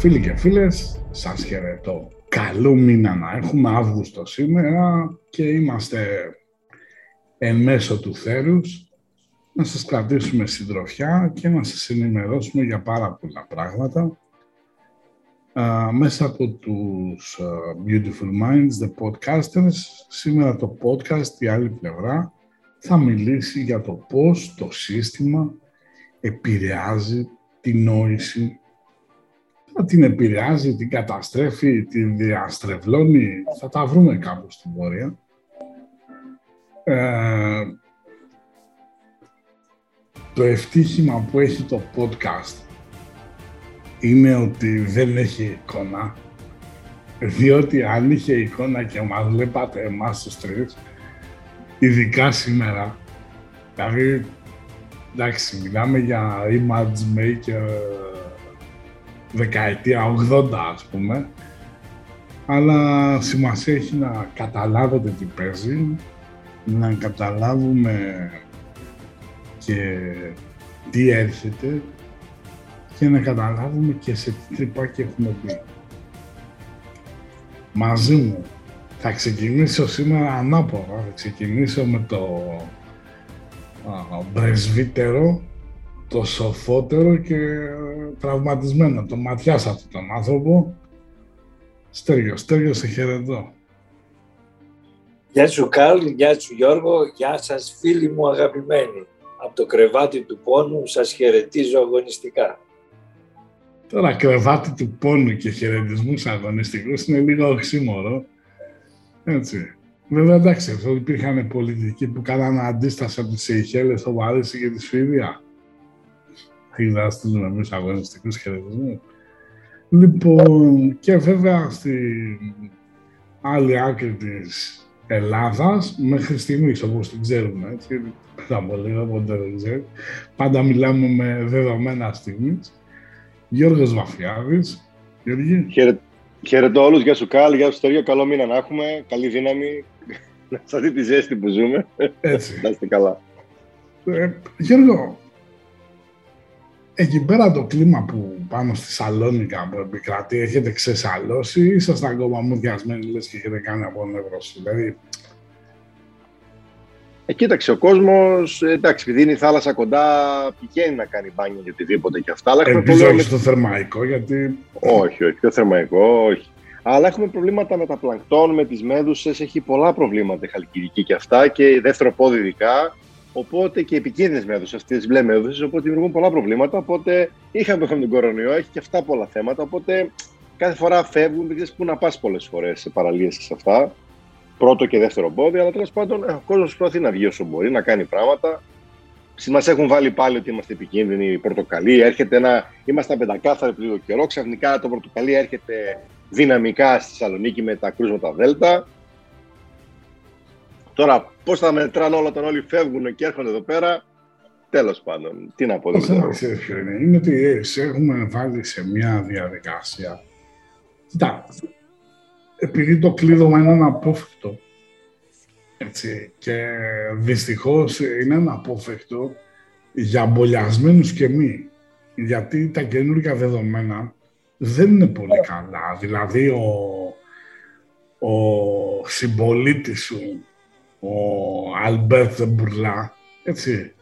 Φίλοι και φίλες, σας χαιρετώ. Καλό μήνα να έχουμε Αύγουστο σήμερα και είμαστε εν μέσω του θέρους να σας κρατήσουμε συντροφιά και να σας ενημερώσουμε για πάρα πολλά πράγματα μέσα από τους Beautiful Minds, the podcasters. Σήμερα το podcast, η άλλη πλευρά, θα μιλήσει για το πώς το σύστημα επηρεάζει την νόηση την επηρεάζει, την καταστρέφει, την διαστρεβλώνει. Θα τα βρούμε κάπου στην πορεία. Ε, το ευτύχημα που έχει το podcast είναι ότι δεν έχει εικόνα, διότι αν είχε εικόνα και μας βλέπατε εμάς τους τρεις, ειδικά σήμερα, δηλαδή, εντάξει, μιλάμε για image maker δεκαετία 80 ας πούμε, αλλά σημασία έχει να καταλάβετε τι παίζει, να καταλάβουμε και τι έρχεται και να καταλάβουμε και σε τι τρυπάκι έχουμε μπει. Μαζί μου θα ξεκινήσω σήμερα ανάποδα, θα ξεκινήσω με το πρεσβύτερο το σοφότερο και τραυματισμένο. Το ματιάσατε τον άνθρωπο. Στέργιο, Στέργιο, σε χαιρετώ. Γεια σου Καρλ, γεια σου Γιώργο, γεια σας φίλοι μου αγαπημένοι. Από το κρεβάτι του πόνου σας χαιρετίζω αγωνιστικά. Τώρα κρεβάτι του πόνου και χαιρετισμούς αγωνιστικούς είναι λίγο οξύμορο. Έτσι. Βέβαια εντάξει, αυτό υπήρχαν πολιτικοί που κάνανε αντίσταση από τις Σεϊχέλες, το Παρίσι και τη Σφυδία είδα στους νομίους αγωνιστικούς χαιρετισμούς. Λοιπόν, και βέβαια στην άλλη άκρη της Ελλάδας, μέχρι στιγμής όπως την ξέρουμε, έτσι, θα πω λίγο, ποτέ δεν ξέρει, πάντα μιλάμε με δεδομένα στιγμής. Γιώργος Βαφιάδης. Γιώργη. Χαιρετώ όλους, γεια σου Καλ, γεια σου Στέργιο, καλό μήνα να έχουμε, καλή δύναμη, να σας δει τη ζέστη που ζούμε. Έτσι. να είστε καλά. Ε, Γιώργο, εκεί πέρα το κλίμα που πάνω στη Σαλόνικα που επικρατεί, έχετε ξεσαλώσει ή ήσασταν ακόμα μουδιασμένοι λες και έχετε κάνει από νεύρωση, δηλαδή... Ε, κοίταξε, ο κόσμος, εντάξει, επειδή είναι η θάλασσα κοντά, πηγαίνει να κάνει μπάνιο και οτιδήποτε και αυτά. Αλλά Ελπίζω όχι στο θερμαϊκό, γιατί. Όχι, όχι, το θερμαϊκό, όχι. Αλλά έχουμε προβλήματα με τα πλανκτόν, με τις μέδουσες. Έχει πολλά προβλήματα η χαλκιδική και αυτά. Και δεύτερο πόδι, ειδικά. Οπότε και επικίνδυνες μέδουσε, αυτές τις μπλε μέδουσε, οπότε δημιουργούν πολλά προβλήματα. Οπότε είχαμε τον κορονοϊό, έχει και αυτά πολλά θέματα. Οπότε κάθε φορά φεύγουν, δεν ξέρεις πού να πας πολλές φορές σε παραλίες σε αυτά. Πρώτο και δεύτερο πόδι, αλλά τέλος πάντων ο κόσμος προσπαθεί να βγει όσο μπορεί, να κάνει πράγματα. Μας έχουν βάλει πάλι ότι είμαστε επικίνδυνοι πορτοκαλί. Έρχεται ένα. Είμαστε πεντακάθαροι πριν λίγο καιρό. Ξαφνικά το πορτοκαλί έρχεται δυναμικά στη Θεσσαλονίκη με τα κρούσματα Δέλτα. Τώρα, πώς θα μετράνε όλα όταν όλοι φεύγουν και έρχονται εδώ πέρα, τέλος πάντων. Τι να πω, δεν ξέρω. είναι. Είναι ότι σε έχουμε βάλει σε μια διαδικασία. Κοιτά, επειδή το κλείδωμα είναι αναπόφευκτο, έτσι, και δυστυχώς είναι αναπόφευκτο για μπολιασμένους και μη. Γιατί τα καινούργια δεδομένα δεν είναι πολύ καλά. Δηλαδή, ο, ο συμπολίτης σου ο Αλμπέρτ Μπουρλά, έτσι.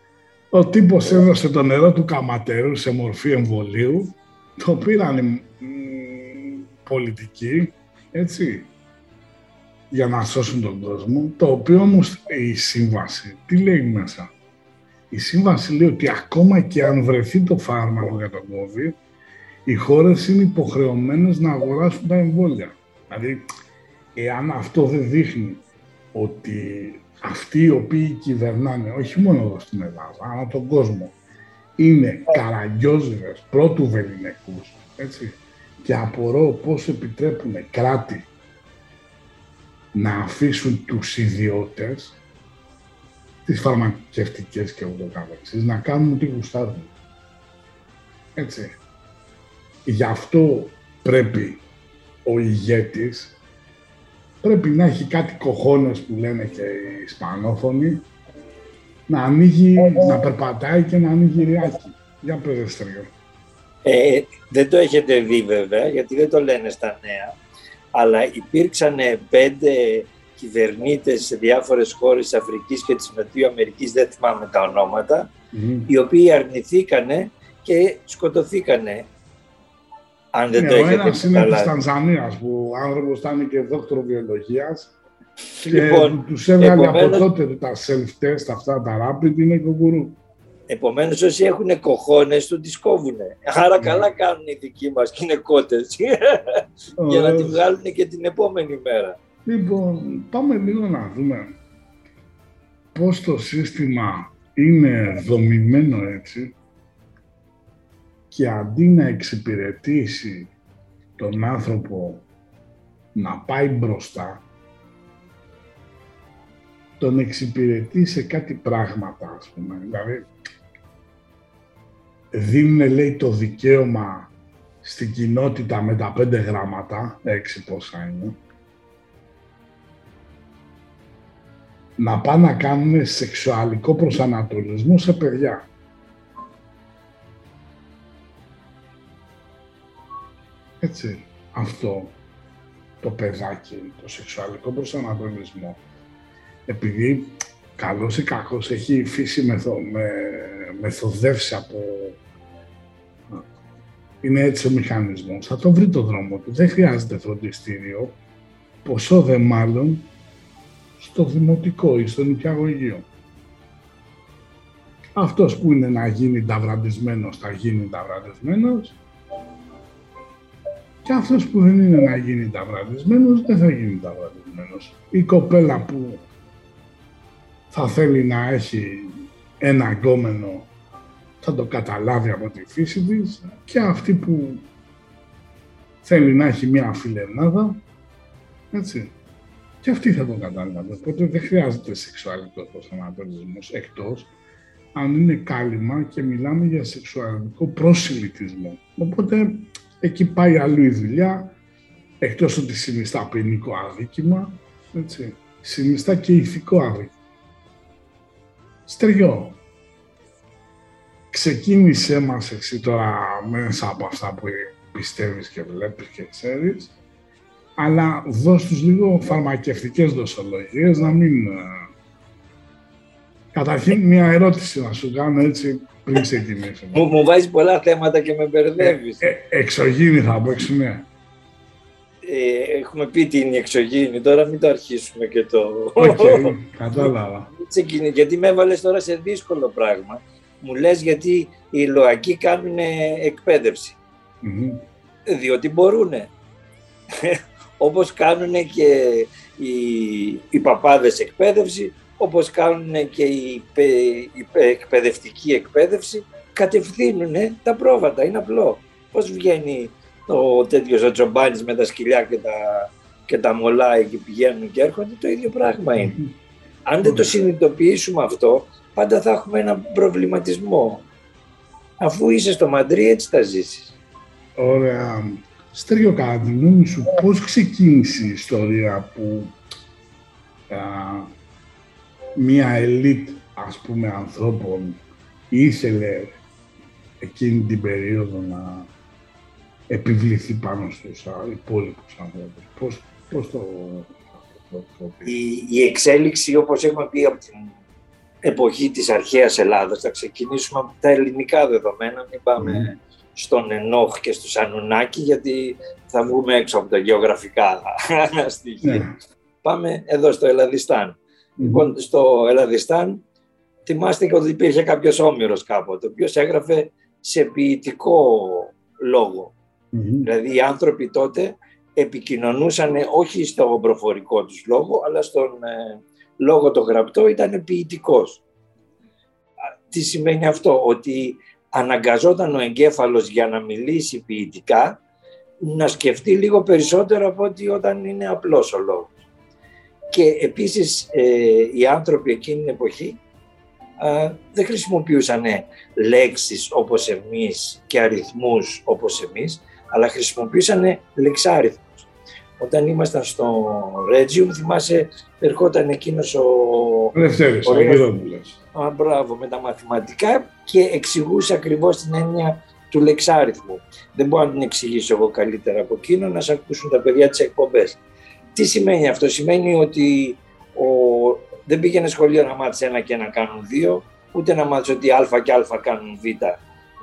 Ο τύπος έδωσε το νερό του καματέρου σε μορφή εμβολίου, το πήραν οι πολιτικοί, έτσι, για να σώσουν τον κόσμο, το οποίο όμως η σύμβαση, τι λέει μέσα; Η σύμβαση λέει ότι ακόμα και αν βρεθεί το φάρμακο για τον COVID, οι χώρες είναι υποχρεωμένες να αγοράσουν τα εμβόλια. Δηλαδή, εάν αυτό δεν δείχνει ότι αυτοί οι οποίοι κυβερνάνε, όχι μόνο εδώ στην Ελλάδα, αλλά τον κόσμο, είναι καραγκιόζιδες πρώτου βεληνικούς, έτσι, και απορώ πώς επιτρέπουν κράτη να αφήσουν τους ιδιώτες, τις φαρμακευτικές και ούτω καθεξής, να κάνουν ό,τι γουστάρουν. Έτσι. Γι' αυτό πρέπει ο ηγέτης πρέπει να έχει κάτι κοχώνες που λένε και οι Ισπανόφωνοι, να ανοίγει, να περπατάει και να ανοίγει ριάκι. Για πες, Ε, δεν το έχετε δει βέβαια, γιατί δεν το λένε στα νέα, αλλά υπήρξαν πέντε κυβερνήτες σε διάφορες χώρες της Αφρικής και της Νοτιού Αμερικής, δεν θυμάμαι τα ονοματα οι οποίοι αρνηθήκανε και σκοτωθήκανε. Αν δεν ναι, το ο ένας είναι της Τανζανίας, που ο άνθρωπος ήταν και δόκτωρο βιολογίας και λοιπόν, τους έβγαλε από τότε τα self-test, αυτά τα rapid, είναι κοκκουρού. Επομένως, όσοι έχουν κοχώνες, του τις κόβουνε. Άρα, ναι. καλά κάνουν οι δικοί μας γυναικότες για να τη βγάλουν και την επόμενη μέρα. Λοιπόν, πάμε λίγο να δούμε πώς το σύστημα είναι δομημένο έτσι και αντί να εξυπηρετήσει τον άνθρωπο να πάει μπροστά, τον εξυπηρετεί σε κάτι πράγματα, ας πούμε. Δηλαδή, δίνουν, λέει, το δικαίωμα στην κοινότητα με τα πέντε γράμματα, έξι πόσα είναι, να πάνε να κάνουν σεξουαλικό προσανατολισμό σε παιδιά. Έτσι, αυτό το παιδάκι, το σεξουαλικό προσανατολισμό, επειδή καλός ή κακός έχει φύση μεθο, με, μεθοδεύσει από... Είναι έτσι ο μηχανισμός. Θα το βρει το δρόμο του. Δεν χρειάζεται φροντιστήριο. Ποσό δε μάλλον στο δημοτικό ή στο νοικιαγωγείο. Αυτός που είναι να γίνει ταυραντισμένος θα γίνει ταυραντισμένος και αυτός που δεν είναι να γίνει ταυραντισμένος δεν θα γίνει ταυραντισμένος. Η κοπέλα που θα θέλει να έχει ένα γκόμενο θα το καταλάβει από τη φύση της και αυτή που θέλει να έχει μια φιλενάδα, έτσι, και αυτή θα το κατάλαβε. Οπότε δεν χρειάζεται σεξουαλικός προσανατολισμός εκτός αν είναι κάλυμα και μιλάμε για σεξουαλικό προσιλητισμό. Οπότε εκεί πάει αλλού η δουλειά, εκτός ότι συνιστά ποινικό αδίκημα, έτσι, συνιστά και ηθικό αδίκημα. Στεριό. Ξεκίνησέ μας εσύ τώρα μέσα από αυτά που πιστεύεις και βλέπεις και ξέρεις, αλλά δώσ' τους λίγο φαρμακευτικές δοσολογίες, να μην... Ε, καταρχήν, μια ερώτηση να σου κάνω έτσι πριν ξεκινήσουμε. Μου, μου βάζεις πολλά θέματα και με μπερδεύεις. Ε, ε, εξωγήινη θα πω, έξω ναι. Ε, έχουμε πει τι είναι η εξωγήινη, τώρα μην το αρχίσουμε και το... Okay, κατάλαβα. γιατί με έβαλες τώρα σε δύσκολο πράγμα. Μου λες γιατί οι ΛΟΑΚοί κάνουν εκπαίδευση. Mm-hmm. Διότι μπορούνε όπως κάνουν και οι, οι παπάδες εκπαίδευση, όπως κάνουν και οι, η εκπαιδευτική εκπαίδευση, κατευθύνουν τα πρόβατα, είναι απλό. Πώς βγαίνει ο τέτοιος ο Τζομπάνης με τα σκυλιά και τα, και τα μολάει και πηγαίνουν και έρχονται, το ίδιο πράγμα είναι. Αν δεν το συνειδητοποιήσουμε αυτό, πάντα θα έχουμε ένα προβληματισμό. Αφού είσαι στο Μαντρί, έτσι θα ζήσεις. Ωραία. Στέργιο, κατά τη γνώμη σου, πώς ξεκίνησε η ιστορία που α, μία ελίτ, ας πούμε, ανθρώπων ήθελε εκείνη την περίοδο να επιβληθεί πάνω στους υπόλοιπους ανθρώπους. Πώς, πώς το, η, η εξέλιξη, όπως έχουμε πει από την εποχή της αρχαίας Ελλάδας, θα ξεκινήσουμε από τα ελληνικά δεδομένα, μην πάμε στον Ενόχ και στους Ανουνάκη, γιατί θα βγούμε έξω από τα γεωγραφικά στοιχεία. Ναι. Πάμε εδώ στο Ελλαδιστάν. Λοιπόν, στο Ελλαδιστάν θυμάστε και ότι υπήρχε κάποιος όμηρος κάποτε, ο οποίος έγραφε σε ποιητικό Δηλαδή οι άνθρωποι τότε επικοινωνούσαν όχι στο προφορικό τους λόγο, αλλά στον ε, λόγο το γραπτό ήταν ποιητικός. Τι σημαίνει αυτό, ότι αναγκαζόταν ο εγκέφαλος για να μιλήσει ποιητικά να σκεφτεί λίγο περισσότερο από ότι όταν είναι απλός ο λόγος. Και επίσης ε, οι άνθρωποι εκείνη την εποχή δεν χρησιμοποιούσαν λέξεις όπως εμείς και αριθμούς όπως εμείς, αλλά χρησιμοποιούσαν λεξάριθμους. Όταν ήμασταν στο Ρέτζιουμ, θυμάσαι, ερχόταν εκείνος ο... Λευτέρης, ο, ο Α, μπράβο, με τα μαθηματικά και εξηγούσε ακριβώς την έννοια του λεξάριθμου. Δεν μπορώ να την εξηγήσω εγώ καλύτερα από εκείνο, να σε ακούσουν τα παιδιά τις εκπομπές. Τι σημαίνει αυτό, σημαίνει ότι ο... δεν πήγαινε σχολείο να μάθεις ένα και ένα κάνουν δύο, ούτε να μάθεις ότι α και α κάνουν β.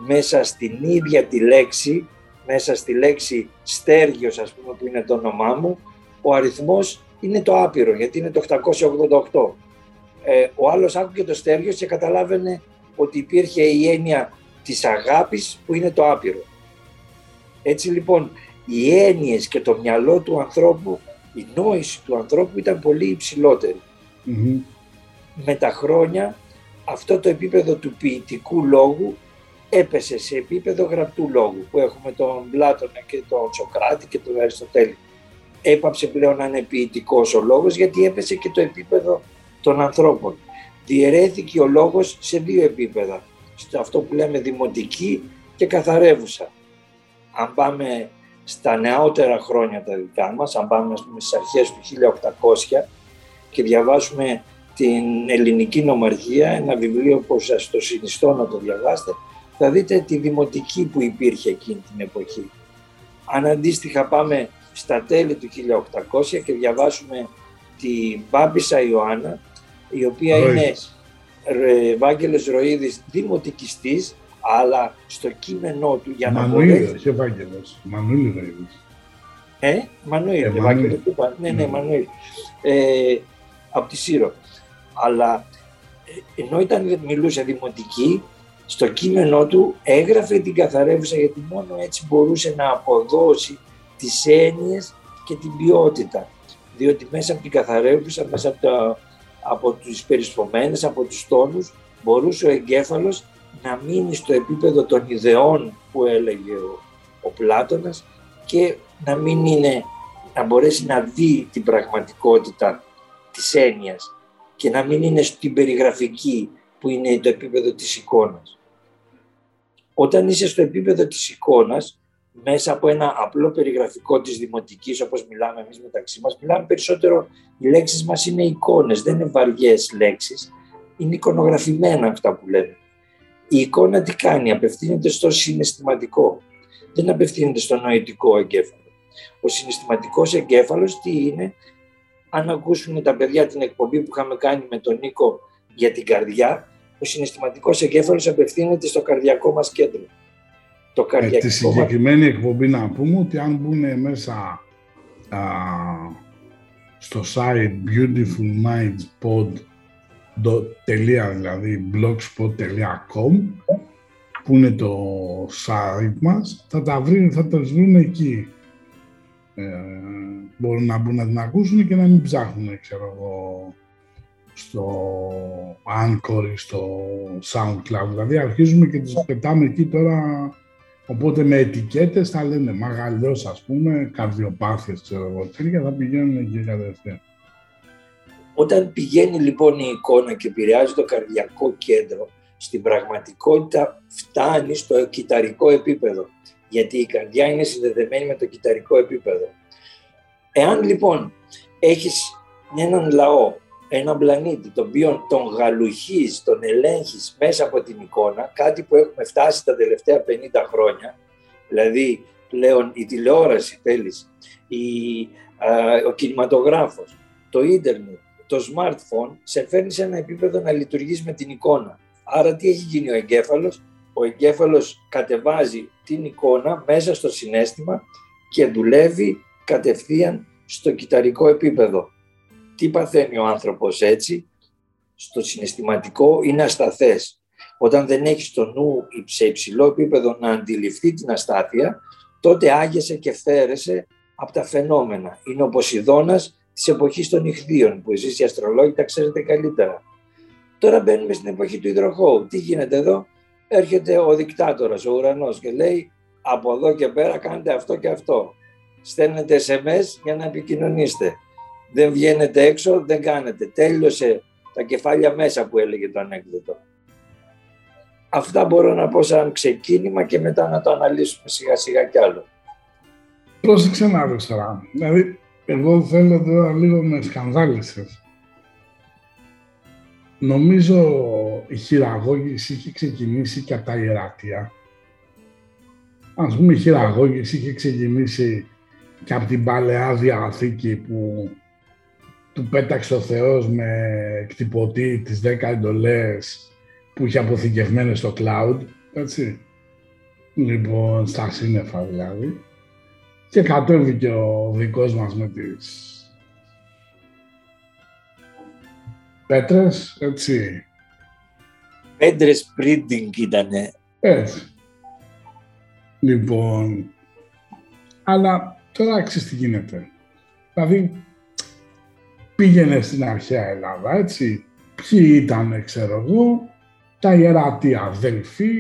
Μέσα στην ίδια τη λέξη, μέσα στη λέξη στέργιος ας πούμε που είναι το όνομά μου, ο αριθμός είναι το άπειρο γιατί είναι το 888. Ε, ο άλλος άκουγε το στέργιος και καταλάβαινε ότι υπήρχε η έννοια της αγάπης που είναι το άπειρο. Έτσι λοιπόν οι έννοιες και το μυαλό του ανθρώπου, η νόηση του ανθρώπου ήταν πολύ Με τα χρόνια αυτό το επίπεδο του ποιητικού λόγου έπεσε σε επίπεδο γραπτού λόγου που έχουμε τον Πλάτωνα και τον Σοκράτη και τον Αριστοτέλη. Έπαψε πλέον να είναι ποιητικός ο λόγος γιατί έπεσε και το επίπεδο των ανθρώπων. Διαιρέθηκε ο λόγος σε δύο επίπεδα. Στο αυτό που λέμε δημοτική και καθαρεύουσα. Αν πάμε στα νεότερα χρόνια τα δικά μας, αν πάμε στις αρχές του 1800 και διαβάσουμε την ελληνική νομαρχία, ένα βιβλίο που σας το συνιστώ να το διαβάσετε, θα δείτε τη δημοτική που υπήρχε εκείνη την εποχή. Αν αντίστοιχα πάμε στα τέλη του 1800 και διαβάσουμε τη Μπάμπησα Ιωάννα, η οποία είναι Ευάγγελος Ροίδης δημοτικιστής, αλλά στο κείμενό του για να μπορέσει... Μανουήλ, Ευάγγελος, Μανουήλ Ροίδης. Ε, Μανουήλ, ε, Ευάγγελος, ναι, ναι, Μανουήλ. Ε, από τη Σύρο. Αλλά ε, ενώ ήταν, μιλούσε δημοτική, στο κείμενό του έγραφε την καθαρεύουσα γιατί μόνο έτσι μπορούσε να αποδώσει τις έννοιες και την ποιότητα. Διότι μέσα από την καθαρεύουσα, μέσα από, τα, από τους περισπομένες, από τους τόνους, μπορούσε ο εγκέφαλος να μείνει στο επίπεδο των ιδεών που έλεγε ο, ο Πλάτωνας και να μην είναι, να μπορέσει να δει την πραγματικότητα της έννοιας και να μην είναι στην περιγραφική που είναι το επίπεδο της εικόνας. Όταν είσαι στο επίπεδο της εικόνας, μέσα από ένα απλό περιγραφικό της δημοτικής, όπως μιλάμε εμείς μεταξύ μας, μιλάμε περισσότερο, οι λέξεις μας είναι εικόνες, δεν είναι βαριές λέξεις, είναι εικονογραφημένα αυτά που λέμε. Η εικόνα τι κάνει, απευθύνεται στο συναισθηματικό, δεν απευθύνεται στο νοητικό εγκέφαλο. Ο συναισθηματικός εγκέφαλος τι είναι, αν ακούσουν τα παιδιά την εκπομπή που είχαμε κάνει με τον Νίκο για την καρδιά, ο συναισθηματικός εγκέφαλος απευθύνεται στο καρδιακό μας κέντρο. Το ε, καρδιακό ε, τη συγκεκριμένη εκπομπή να πούμε ότι αν μπουν μέσα α, στο site beautifulmindspod.com δηλαδή blogspot.com που είναι το site μας, θα τα, βρει, θα τα βρουν εκεί. Ε, μπορούν να μπουν να την ακούσουν και να μην ψάχνουν, ξέρω εγώ, στο Anchor ή στο SoundCloud. Δηλαδή αρχίζουμε και τις πετάμε εκεί τώρα, οπότε με ετικέτες θα λένε μαγαλιός ας πούμε, καρδιοπάθειες ξέρω εγώ, τέτοια θα πηγαίνουν εκεί κατευθείαν. Όταν πηγαίνει λοιπόν η εικόνα και επηρεάζει το καρδιακό κέντρο, στην πραγματικότητα φτάνει στο κυταρικό επίπεδο, γιατί η καρδιά είναι συνδεδεμένη με το κυταρικό επίπεδο. Εάν λοιπόν έχεις έναν λαό έναν πλανήτη τον οποίο τον γαλουχείς, τον ελέγχεις μέσα από την εικόνα, κάτι που έχουμε φτάσει τα τελευταία 50 χρόνια, δηλαδή πλέον η τηλεόραση τέλης, η, ο κινηματογράφος, το ίντερνετ, το smartphone, σε φέρνει σε ένα επίπεδο να λειτουργείς με την εικόνα. Άρα τι έχει γίνει ο εγκέφαλος, ο εγκέφαλος κατεβάζει την εικόνα μέσα στο συνέστημα και δουλεύει κατευθείαν στο κυταρικό επίπεδο τι παθαίνει ο άνθρωπος έτσι, στο συναισθηματικό είναι ασταθές. Όταν δεν έχεις το νου σε υψηλό επίπεδο να αντιληφθεί την αστάθεια, τότε άγεσαι και φέρεσαι από τα φαινόμενα. Είναι ο Ποσειδώνας της εποχής των ηχθείων, που εσείς οι αστρολόγοι τα ξέρετε καλύτερα. Τώρα μπαίνουμε στην εποχή του υδροχώου. Τι γίνεται εδώ, έρχεται ο δικτάτορας, ο ουρανός και λέει από εδώ και πέρα κάντε αυτό και αυτό. Στέλνετε SMS για να επικοινωνήσετε δεν βγαίνετε έξω, δεν κάνετε. Τέλειωσε τα κεφάλια μέσα που έλεγε το ανέκδοτο. Αυτά μπορώ να πω σαν ξεκίνημα και μετά να το αναλύσουμε σιγά σιγά κι άλλο. Πρόσεξε να δεις τώρα. Δηλαδή, εγώ θέλω τώρα λίγο με σκανδάλισες. Νομίζω η χειραγώγηση έχει ξεκινήσει κατά ιερατεία ας πούμε η χειραγώγηση είχε ξεκινήσει και από την παλαιά διαθήκη που του πέταξε ο Θεός με κτυπωτή τις 10 εντολές που είχε αποθηκευμένες στο cloud, έτσι. Λοιπόν, στα σύννεφα δηλαδή. Και κατέβηκε ο δικός μας με τις πέτρες, έτσι. Πέτρες printing ήτανε. Έτσι. Λοιπόν, αλλά τώρα ξέρεις τι γίνεται. Δηλαδή, πήγαινε στην αρχαία Ελλάδα, έτσι. Ποιοι ήταν, ξέρω εγώ, τα ιερατή αδελφοί,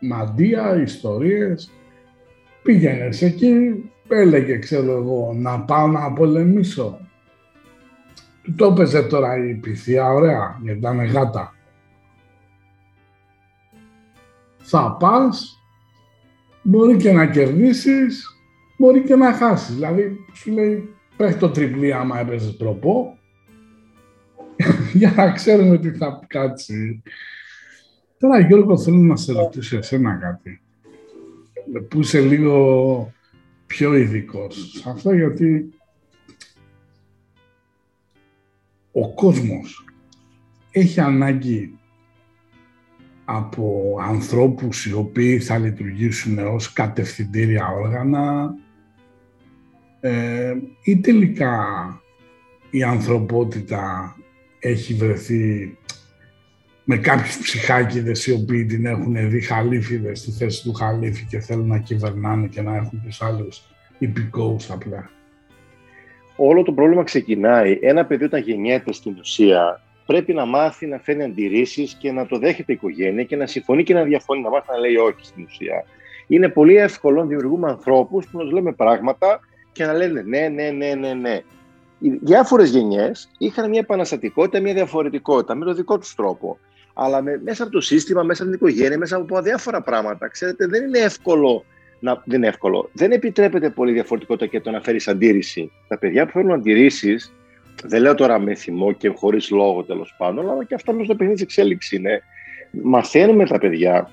μαντία, ιστορίες. Πήγαινες εκεί, έλεγε, ξέρω εγώ, να πάω να πολεμήσω. Το έπαιζε τώρα η πυθία, ωραία, γιατί ήταν γάτα. Θα πας, μπορεί και να κερδίσεις, μπορεί και να χάσεις. Δηλαδή, σου λέει, πέφτει το τριπλή άμα έπαιζες τροπό, για να ξέρουμε τι θα κάτσει. Τώρα, Γιώργο, θέλω να σε ρωτήσω εσένα κάτι, που είσαι λίγο πιο ειδικός. Σε αυτό, γιατί ο κόσμος έχει ανάγκη από ανθρώπους οι οποίοι θα λειτουργήσουν ως κατευθυντήρια όργανα ε, ή τελικά η ανθρωπότητα έχει βρεθεί με κάποιους ψυχάκιδες οι οποίοι την έχουν δει χαλίφιδες στη θέση του χαλίφη και θέλουν να κυβερνάνε και να έχουν τους άλλους υπηκόους απλά. Όλο το πρόβλημα ξεκινάει. Ένα παιδί όταν γεννιέται στην ουσία πρέπει να μάθει να φέρνει αντιρρήσεις και να το δέχεται η οικογένεια και να συμφωνεί και να διαφωνεί, να μάθει να λέει όχι στην ουσία. Είναι πολύ εύκολο να δημιουργούμε ανθρώπους που να λέμε πράγματα και να λένε ναι, ναι, ναι, ναι, ναι. Οι διάφορες γενιές είχαν μια επαναστατικότητα, μια διαφορετικότητα με τον δικό τους τρόπο. Αλλά με, μέσα από το σύστημα, μέσα από την οικογένεια, μέσα από διάφορα πράγματα. Ξέρετε, δεν είναι εύκολο. Να, δεν είναι εύκολο. Δεν επιτρέπεται πολύ διαφορετικότητα και το να φέρεις αντίρρηση. Τα παιδιά που φέρνουν αντιρρήσεις, δεν λέω τώρα με θυμό και χωρίς λόγο τέλος πάντων, αλλά και αυτά μέσα στο παιχνίδι της εξέλιξης είναι. Μαθαίνουμε τα παιδιά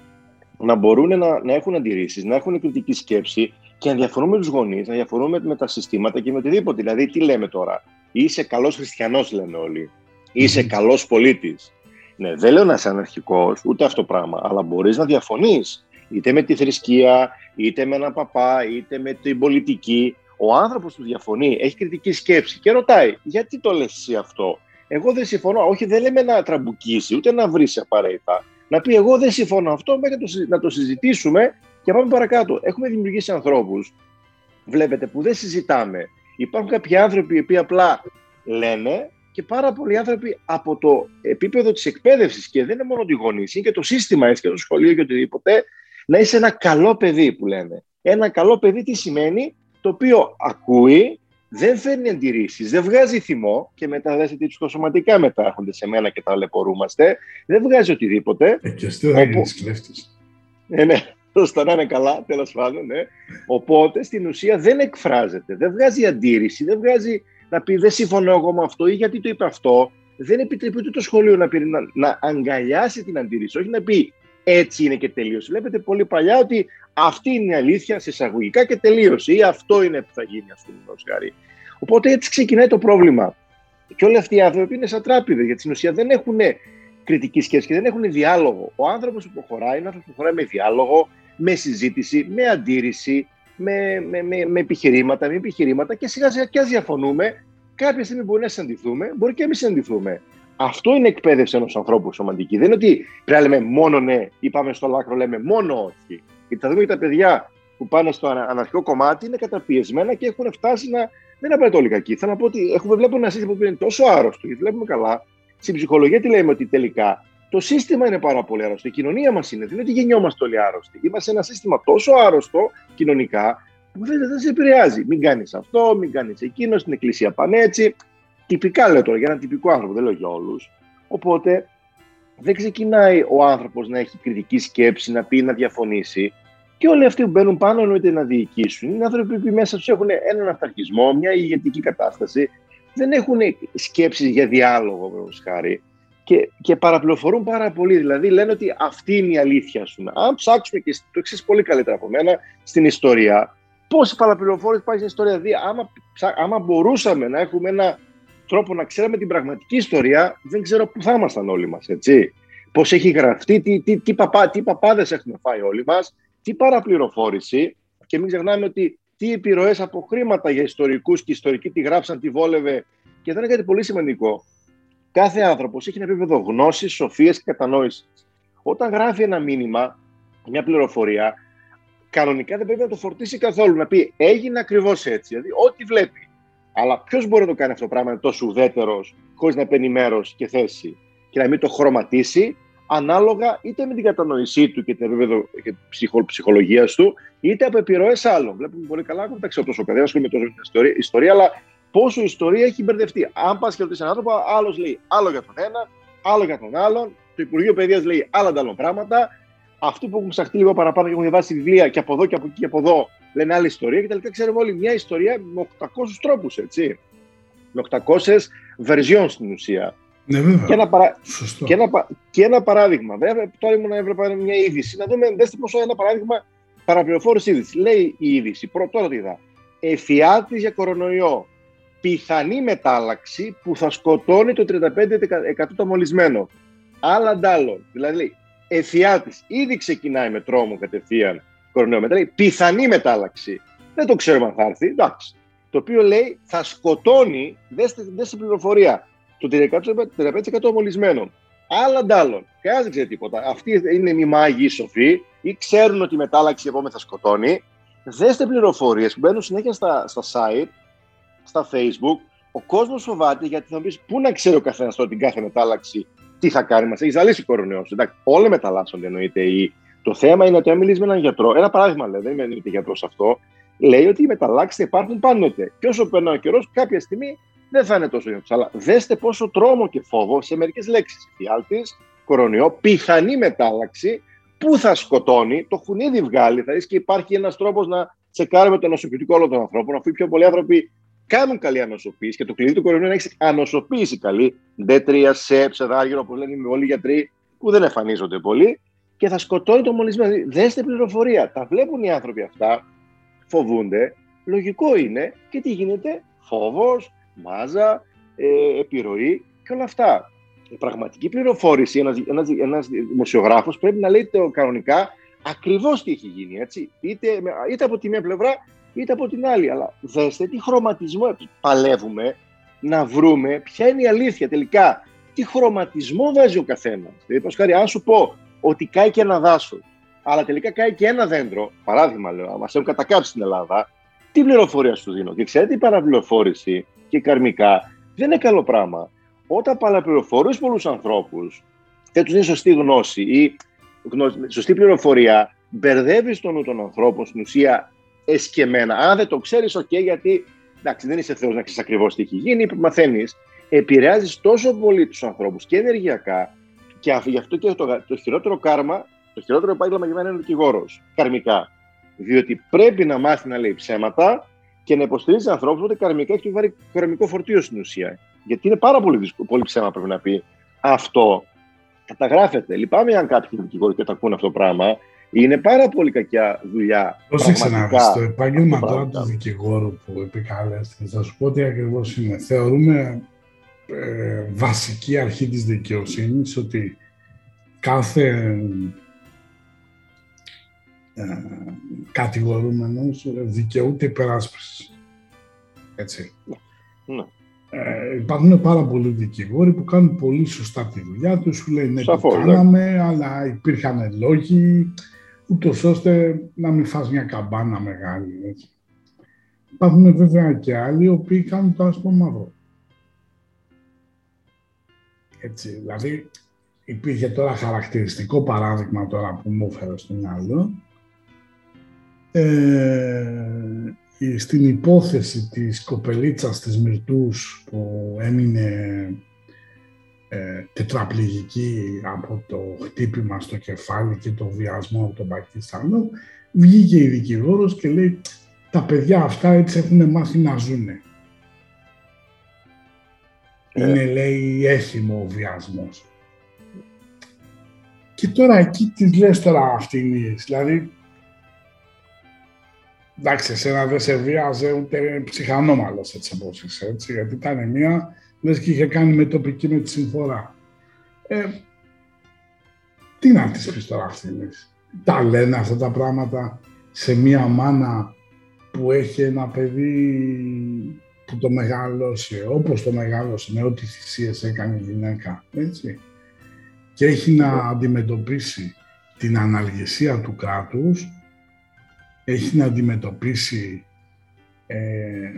να μπορούν να, να έχουν αντιρρήσεις, να έχουν κριτική σκέψη και να διαφορούν με τους γονείς, να διαφορούν με, τα συστήματα και με οτιδήποτε. Δηλαδή, τι λέμε τώρα, είσαι καλός χριστιανός, λένε όλοι. Είσαι mm. καλός πολίτης. Ναι, δεν λέω να είσαι αναρχικός, ούτε αυτό το πράγμα, αλλά μπορείς να διαφωνείς είτε με τη θρησκεία, είτε με έναν παπά, είτε με την πολιτική. Ο άνθρωπος που διαφωνεί έχει κριτική σκέψη και ρωτάει, γιατί το λες εσύ αυτό; Εγώ δεν συμφωνώ. Όχι, δεν λέμε να τραμπουκίσει, ούτε να βρεις απαραίτητα. Να πει, Εγώ δεν συμφωνώ αυτό, μέχρι να το συζητήσουμε και πάμε παρακάτω. Έχουμε δημιουργήσει ανθρώπους, βλέπετε, που δεν συζητάμε. Υπάρχουν κάποιοι άνθρωποι οι οποίοι απλά λένε και πάρα πολλοί άνθρωποι από το επίπεδο της εκπαίδευσης και δεν είναι μόνο τη γονείς, είναι και το σύστημα έτσι και το σχολείο και οτιδήποτε, να είσαι ένα καλό παιδί που λένε. Ένα καλό παιδί τι σημαίνει, το οποίο ακούει, δεν φέρνει αντιρρήσεις, δεν βγάζει θυμό και μετά δεν τι ψυχοσωματικά μετά έρχονται σε μένα και τα λεπορούμαστε. Δεν βγάζει οτιδήποτε. Ε, και αστείο δεν ε, ναι, ώστε να είναι καλά, τέλος πάντων. Ναι. Οπότε στην ουσία δεν εκφράζεται, δεν βγάζει αντίρρηση, δεν βγάζει να πει δεν συμφωνώ εγώ με αυτό ή γιατί το είπε αυτό. Δεν επιτρέπει ούτε το σχολείο να, πει, να, να αγκαλιάσει την αντίρρηση, όχι να πει έτσι είναι και τελείωσε. Βλέπετε πολύ παλιά ότι αυτή είναι η αλήθεια σε εισαγωγικά και τελείωσε ή αυτό είναι που θα γίνει ας πούμε Οπότε έτσι ξεκινάει το πρόβλημα. Και όλοι αυτοί οι άνθρωποι είναι σαν τράπηδες, γιατί στην ουσία δεν έχουν κριτική σκέψη και δεν έχουν διάλογο. Ο άνθρωπος που προχωράει είναι άνθρωπος που προχωράει με διάλογο, με συζήτηση, με αντίρρηση, με, με, με, με επιχειρήματα, με επιχειρήματα και σιγά σιγά και ας διαφωνούμε, κάποια στιγμή μπορεί να συναντηθούμε, μπορεί και εμείς να συναντηθούμε. Αυτό είναι εκπαίδευση ενός ανθρώπου σωματική. Δεν είναι ότι πρέπει να λέμε μόνο ναι ή πάμε στο λάκρο, λέμε μόνο όχι. Γιατί θα δούμε και τα παιδιά που πάνε στο αναρχικό κομμάτι είναι καταπιεσμένα και έχουν φτάσει να. Δεν είναι απαραίτητο όλοι κακοί. Θέλω να πω ότι έχουμε, βλέπουμε ένα σύστημα που είναι τόσο άρρωστο, γιατί βλέπουμε καλά. Στην ψυχολογία τι λέμε ότι τελικά το σύστημα είναι πάρα πολύ άρρωστο. Η κοινωνία μας είναι. Δεν είναι ότι γεννιόμαστε όλοι άρρωστοι. Είμαστε ένα σύστημα τόσο άρρωστο κοινωνικά που δεν, δεν σε επηρεάζει. Μην κάνεις αυτό, μην κάνεις εκείνο, στην εκκλησία πάνε έτσι. Τυπικά λέω τώρα για έναν τυπικό άνθρωπο, δεν λέω για όλους. Οπότε δεν ξεκινάει ο άνθρωπος να έχει κριτική σκέψη, να πει, να διαφωνήσει. Και όλοι αυτοί που μπαίνουν πάνω εννοείται να διοικήσουν. Είναι άνθρωποι που μέσα τους έχουν έναν αυταρχισμό, μια ηγετική κατάσταση. Δεν έχουν σκέψεις για διάλογο, χάρη και, και παραπληροφορούν πάρα πολύ. Δηλαδή λένε ότι αυτή είναι η αλήθεια σου. Αν ψάξουμε και το εξή πολύ καλύτερα από μένα στην ιστορία, πόση παραπληροφόρηση υπάρχει στην ιστορία. Δηλαδή, άμα, άμα μπορούσαμε να έχουμε ένα τρόπο να ξέρουμε την πραγματική ιστορία, δεν ξέρω πού θα ήμασταν όλοι μας. Πώς έχει γραφτεί, τι, τι, τι, παπά, τι παπάδες έχουμε φάει όλοι μας, τι παραπληροφόρηση. Και μην ξεχνάμε ότι τι επιρροές από χρήματα για ιστορικούς και ιστορικοί τι γράψαν, τι βόλευε. Και εδώ είναι κάτι πολύ σημαντικό. Κάθε άνθρωπος έχει ένα επίπεδο γνώσης, σοφίας και κατανόησης. Όταν γράφει ένα μήνυμα, μια πληροφορία, κανονικά δεν πρέπει να το φορτίσει καθόλου. Να πει έγινε ακριβώς έτσι. Δηλαδή, ό,τι βλέπει. Αλλά ποιος μπορεί να το κάνει αυτό το πράγμα, είναι τόσο ουδέτερος, χωρίς να παίρνει μέρος και θέση και να μην το χρωματίσει, ανάλογα είτε με την κατανόησή του και το επίπεδο ψυχολογίας του, είτε από επιρροές άλλων. Βλέπουμε πολύ καλά, δεν ξέρω τόσο παιδί, ασχολούμαι τόσο με την ιστορία, ιστορία, αλλά πόσο η ιστορία έχει μπερδευτεί. Αν πας και ρωτήσεις έναν άνθρωπο, άλλος λέει άλλο για τον ένα, άλλο για τον άλλον. Το Υπουργείο Παιδείας λέει άλλα άλλα πράγματα. Αυτοί που έχουν ψαχτεί λίγο παραπάνω και έχουν διαβάσει βιβλία και από εδώ και από εκεί και από εδώ λένε άλλη ιστορία. Και τελικά ξέρουμε όλοι μια ιστορία με 800 τρόπους, έτσι. Με 800 versions στην ουσία. Ναι, βέβαια. Και ένα, παρα... και, ένα... και ένα παράδειγμα. Βέβαια, τώρα ήμουν να έβλεπα μια είδηση. Να δούμε, δέστε πόσο ένα παράδειγμα παραπληροφόρηση είδηση. Λέει η είδηση, πρώτο είδα. Εφιάλτης για κορονοϊό. Πιθανή μετάλλαξη που θα σκοτώνει το 35% το μολυσμένο. Άλλα αντάλλων. Δηλαδή, εφιάλτη ήδη ξεκινάει με τρόμο κατευθείαν κορονοϊό. Μετά λέει πιθανή μετάλλαξη. Δεν το ξέρουμε αν θα έρθει. Εντάξει. Το οποίο λέει θα σκοτώνει, δέστε, δέστε πληροφορία, το 35% μολυσμένων. Άλλα αντάλλων. Κανένα δεν ξέρει τίποτα. Αυτοί είναι οι μάγοι σοφοί ή ξέρουν ότι η μετάλλαξη επόμενη θα σκοτώνει. Δέστε πληροφορίε που μπαίνουν συνέχεια στα, στα site, στα facebook. Ο κόσμος φοβάται γιατί θα μου πεις πού να ξέρει ο καθένας τώρα την κάθε μετάλλαξη τι θα κάνει. Μας έχει ζαλίσει κορονοϊός. Εντάξει, όλοι μεταλλάσσονται εννοείται. Η... Το θέμα είναι ότι αν μιλήσει με έναν γιατρό, ένα παράδειγμα λέει, δεν είναι γιατρός αυτό, λέει ότι οι μεταλλάξεις υπάρχουν πάντοτε. Και όσο περνάει ο καιρός, κάποια στιγμή δεν θα είναι τόσο για Αλλά δέστε πόσο τρόμο και φόβο σε μερικές λέξεις. Φιάλτη, κορονοϊό, πιθανή μετάλλαξη, που θα σκοτώνει, το έχουν ήδη βγάλει. Θα δεις και υπάρχει ένας τρόπος να τσεκάρουμε το νοσοποιητικό όλων των ανθρώπων, αφού οι πιο πολλοί άνθρωποι κάνουν καλή ανοσοποίηση και το κλειδί του κορονοϊού είναι να έχεις ανοσοποίηση καλή. D3, σε, ψεδάργυρο, όπως λένε όλοι οι γιατροί, που δεν εμφανίζονται πολύ, και θα σκοτώνει το μολυσμένο. Δέστε πληροφορία. Τα βλέπουν οι άνθρωποι αυτά, φοβούνται. Λογικό είναι και τι γίνεται, φόβος, μάζα, ε, επιρροή και όλα αυτά. Η πραγματική πληροφόρηση, ένας, ένας, ένας δημοσιογράφος πρέπει να λέει το κανονικά ακριβώς τι έχει γίνει, έτσι. Είτε, είτε από τη μία πλευρά, είτε από την άλλη. Αλλά δέστε τι χρωματισμό παλεύουμε να βρούμε ποια είναι η αλήθεια τελικά. Τι χρωματισμό βάζει ο καθένας. Δηλαδή, χάρη, αν σου πω ότι κάει και ένα δάσο, αλλά τελικά κάει και ένα δέντρο, παράδειγμα λέω, μα έχουν κατακάψει στην Ελλάδα, τι πληροφορία σου δίνω; Και ξέρετε, η παραπληροφόρηση και καρμικά δεν είναι καλό πράγμα. Όταν παραπληροφορείς πολλούς ανθρώπους, δεν του δίνει σωστή γνώση ή γνώση, σωστή πληροφορία, μπερδεύεις τον νου των ανθρώπων στην ουσία εσκεμμένα. Αν δεν το ξέρεις, OK, okay, γιατί εντάξει, δεν είσαι Θεός να ξέρεις ακριβώς τι έχει γίνει, μαθαίνεις. Επηρεάζεις τόσο πολύ τους ανθρώπους και ενεργειακά, και γι' αυτό και το, το χειρότερο κάρμα, το χειρότερο επάγγελμα για μένα είναι ο δικηγόρος. Καρμικά. Διότι πρέπει να μάθει να λέει ψέματα και να υποστηρίζει ανθρώπους ότι καρμικά έχει βάλει καρμικό φορτίο στην ουσία. Γιατί είναι πάρα πολύ, δύσκολο, πολύ ψέμα πρέπει να πει αυτό. Καταγράφεται. Λυπάμαι αν κάποιοι δικηγόροι και το ακούνε αυτό το πράγμα. Είναι πάρα πολύ κακιά δουλειά. Πρόσεξε να δει το επάγγελμα τώρα του δικηγόρου που επικαλέστηκε. Θα σου πω τι ακριβώς είναι. Θεωρούμε ε, βασική αρχή της δικαιοσύνης ότι κάθε ε, κατηγορούμενος δικαιούται υπεράσπισης. Έτσι. Ναι. Ε, υπάρχουν πάρα πολλοί δικηγόροι που κάνουν πολύ σωστά τη δουλειά τους, σου λένε ναι, το ναι. κάναμε, αλλά υπήρχαν λόγοι, ούτως ώστε να μην φας μια καμπάνα μεγάλη. Έτσι. Υπάρχουν βέβαια και άλλοι οι οποίοι κάνουν το άσπρο μαύρο. Έτσι, δηλαδή υπήρχε τώρα χαρακτηριστικό παράδειγμα τώρα που μου έφερε στην άλλο ε, στην υπόθεση της κοπελίτσας της Μυρτούς που έμεινε ε, τετραπληγική από το χτύπημα στο κεφάλι και το βιασμό από τον Πακιστάνο, βγήκε η δικηγόρος και λέει τα παιδιά αυτά έτσι έχουν μάθει να ζουνε. Ε. Είναι λέει έθιμο ο βιασμός. Και τώρα εκεί τις λες τώρα αυτήν, δηλαδή εντάξει, εσένα δεν σε βίαζε ούτε ψυχανόμαλος έτσι όπως είσαι, έτσι, γιατί ήταν μία, λες και είχε κάνει με τοπική με τη συμφορά. Ε, τι να της πεις τώρα αυτήν, τα λένε αυτά τα πράγματα σε μία μάνα που έχει ένα παιδί που το μεγάλωσε, όπως το μεγάλωσε, με ό,τι θυσίες έκανε η γυναίκα, έτσι. Και έχει να αντιμετωπίσει την αναλγεσία του κράτους, έχει να αντιμετωπίσει ε,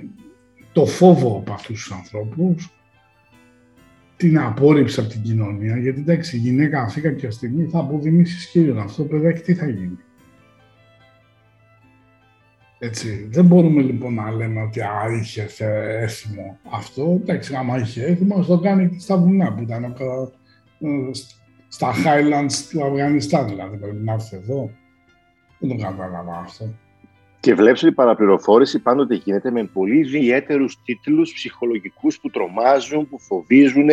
το φόβο από αυτούς τους ανθρώπους, την απόρριψη από την κοινωνία, γιατί εντάξει, η γυναίκα αυτή κάποια στιγμή θα αποδημήσεις σχήριον αυτό το παιδάκι, τι θα γίνει. Έτσι. Δεν μπορούμε λοιπόν να λέμε ότι α, είχε έθιμο αυτό. Εντάξει, άμα είχε έθιμο, το κάνει και στα βουνά που ήταν ε, στα Highlands του Αφγανιστάν, δηλαδή πρέπει να έρθει εδώ. Δεν το κατάλαβα αυτό. Και βλέπεις ότι η παραπληροφόρηση πάντοτε γίνεται με πολύ ιδιαίτερους τίτλους ψυχολογικούς που τρομάζουν, που φοβίζουν,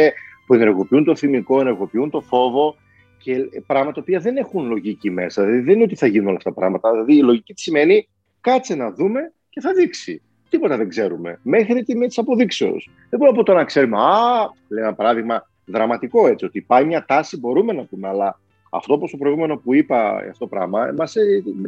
που ενεργοποιούν το θυμικό, ενεργοποιούν το φόβο και πράγματα τα οποία δεν έχουν λογική μέσα. Δηλαδή δεν είναι ότι θα γίνουν όλα αυτά τα πράγματα. Δηλαδή η λογική τι σημαίνει Κάτσε να δούμε και θα δείξει. Τίποτα δεν ξέρουμε. Μέχρι τη τιμή της αποδείξεως. Δεν μπορούμε από το να ξέρουμε. Α, λέει ένα παράδειγμα δραματικό έτσι, ότι πάει μια τάση, μπορούμε να πούμε, αλλά αυτό όπως το προηγούμενο που είπα αυτό το πράγμα, μας,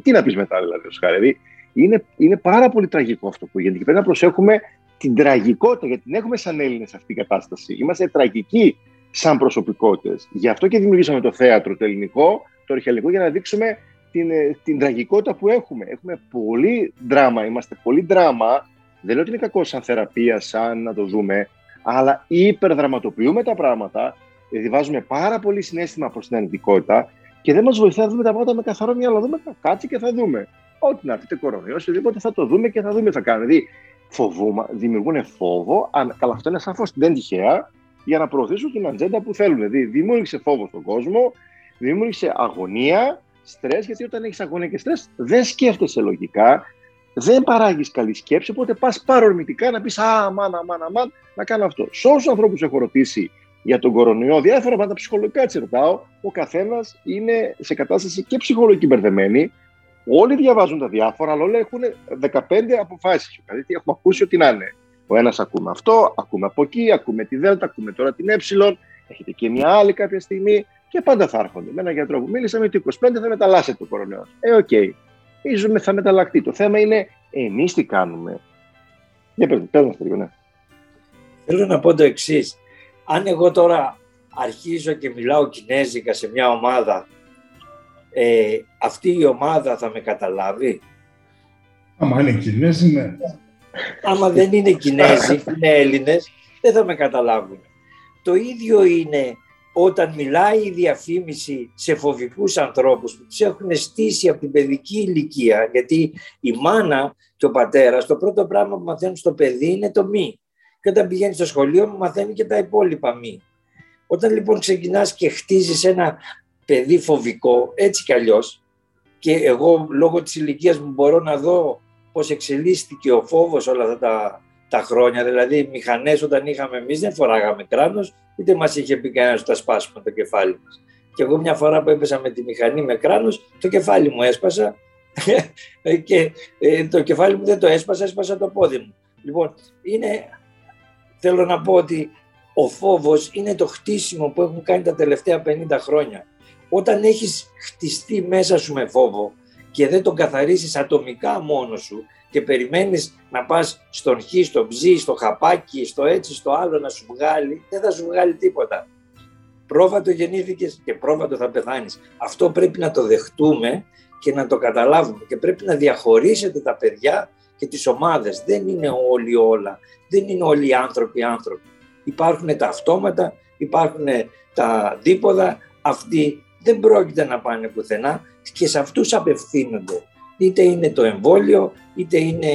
τι να πεις μετά, δηλαδή, δηλαδή είναι, είναι πάρα πολύ τραγικό αυτό που γίνεται και πρέπει να προσέχουμε την τραγικότητα, γιατί την έχουμε σαν Έλληνες αυτή την κατάσταση. Είμαστε τραγικοί σαν προσωπικότητες. Γι' αυτό και δημιουργήσαμε το θέατρο το ελληνικό, το αρχαιολογικό, για να δείξουμε την, ε, την τραγικότητα που έχουμε. Έχουμε πολύ δράμα, είμαστε πολύ δράμα. Δεν λέω ότι είναι κακό σαν θεραπεία, σαν να το δούμε, αλλά υπερδραματοποιούμε τα πράγματα, δηλαδή βάζουμε πάρα πολύ συνέστημα προς την αρνητικότητα και δεν μας βοηθάει να δούμε τα πράγματα με καθαρό μυαλό. Δούμε κάτσε και θα δούμε. Ό,τι να έρθει, κορονοϊό, οτιδήποτε θα το δούμε και θα δούμε τι θα κάνουμε. Δηλαδή, φοβούμε, δημιουργούν φόβο. Αν, καλά, αυτό είναι σαφώς δεν τυχαία για να προωθήσουν την ατζέντα που θέλουν. Δηλαδή, δημιούργησε φόβο στον κόσμο, δημιούργησε αγωνία στρες, γιατί όταν έχεις αγωνία και στρες, δεν σκέφτεσαι λογικά, δεν παράγεις καλή σκέψη. Οπότε πας παρορμητικά να πεις Α, αμάν, αμάν, αμάν, να κάνω αυτό. Σε όσου ανθρώπους έχω ρωτήσει για τον κορονοϊό, διάφορα πράγματα ψυχολογικά έτσι ρωτάω, ο καθένας είναι σε κατάσταση και ψυχολογική μπερδεμένη. Όλοι διαβάζουν τα διάφορα, αλλά όλοι έχουν 15 αποφάσεις. Δηλαδή, έχουμε ακούσει ότι να είναι. Ο ένας ακούμε αυτό, ακούμε από εκεί, ακούμε τη Δέλτα, ακούμε τώρα την Ε. Έχετε και μια άλλη κάποια στιγμή και πάντα θα έρχονται. Με έναν γιατρό που μίλησα με το 25 θα μεταλλάσσεται το κορονοϊός. Ε, OK. Okay. Ίζουμε θα μεταλλακτεί. Το θέμα είναι εμείς τι κάνουμε. Για πες, πες μας ναι. Θέλω να πω το εξής. Αν εγώ τώρα αρχίζω και μιλάω κινέζικα σε μια ομάδα, ε, αυτή η ομάδα θα με καταλάβει. Άμα είναι Κινέζοι, ναι. Άμα δεν είναι Κινέζοι, είναι Έλληνες, δεν θα με καταλάβουν. Το ίδιο είναι όταν μιλάει η διαφήμιση σε φοβικούς ανθρώπους που τους έχουν στήσει από την παιδική ηλικία, γιατί η μάνα και ο πατέρας το πρώτο πράγμα που μαθαίνουν στο παιδί είναι το μη. Και όταν πηγαίνεις στο σχολείο μαθαίνει και τα υπόλοιπα μη. Όταν λοιπόν ξεκινάς και χτίζεις ένα παιδί φοβικό, έτσι κι αλλιώς, και εγώ λόγω της ηλικίας μου μπορώ να δω πώς εξελίσσθηκε ο φόβος όλα αυτά τα τα χρόνια. Δηλαδή, μηχανές όταν είχαμε εμείς δεν φοράγαμε κράνος, ούτε μας είχε πει κανένας ότι θα σπάσουμε το κεφάλι μας. Και εγώ μια φορά που έπεσα με τη μηχανή με κράνος, το κεφάλι μου έσπασα και ε, το κεφάλι μου δεν το έσπασα, έσπασα το πόδι μου. Λοιπόν, είναι, θέλω να πω ότι ο φόβος είναι το χτίσιμο που έχουν κάνει τα τελευταία 50 χρόνια. Όταν έχεις χτιστεί μέσα σου με φόβο και δεν τον καθαρίσεις ατομικά μόνος σου και περιμένεις να πας στον χ, στο ψ, στο χαπάκι, στο έτσι, στο άλλο να σου βγάλει, δεν θα σου βγάλει τίποτα. Πρόβατο γεννήθηκες και πρόβατο θα πεθάνεις. Αυτό πρέπει να το δεχτούμε και να το καταλάβουμε και πρέπει να διαχωρίσετε τα παιδιά και τις ομάδες. Δεν είναι όλοι όλα, δεν είναι όλοι οι άνθρωποι άνθρωποι. Υπάρχουν τα αυτόματα, υπάρχουν τα δίποδα, αυτοί δεν πρόκειται να πάνε πουθενά και σε αυτούς απευθύνονται είτε είναι το εμβόλιο, είτε είναι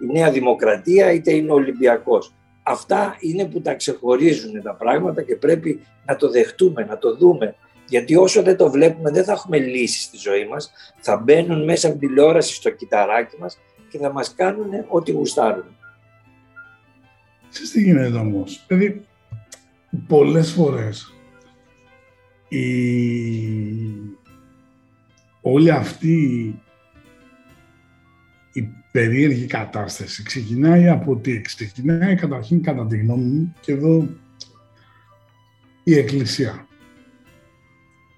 η Νέα Δημοκρατία, είτε είναι ο Ολυμπιακός. Αυτά είναι που τα ξεχωρίζουν τα πράγματα και πρέπει να το δεχτούμε, να το δούμε. Γιατί όσο δεν το βλέπουμε δεν θα έχουμε λύσεις στη ζωή μας. Θα μπαίνουν μέσα από την τηλεόραση στο κυταράκι μας και θα μας κάνουν ό,τι γουστάρουν. Ξέρεις τι γίνεται όμως; Δηλαδή, πολλές φορές η... όλη αυτή η περίεργη κατάσταση ξεκινάει από τι, ξεκινάει καταρχήν κατά τη γνώμη μου και εδώ η Εκκλησία.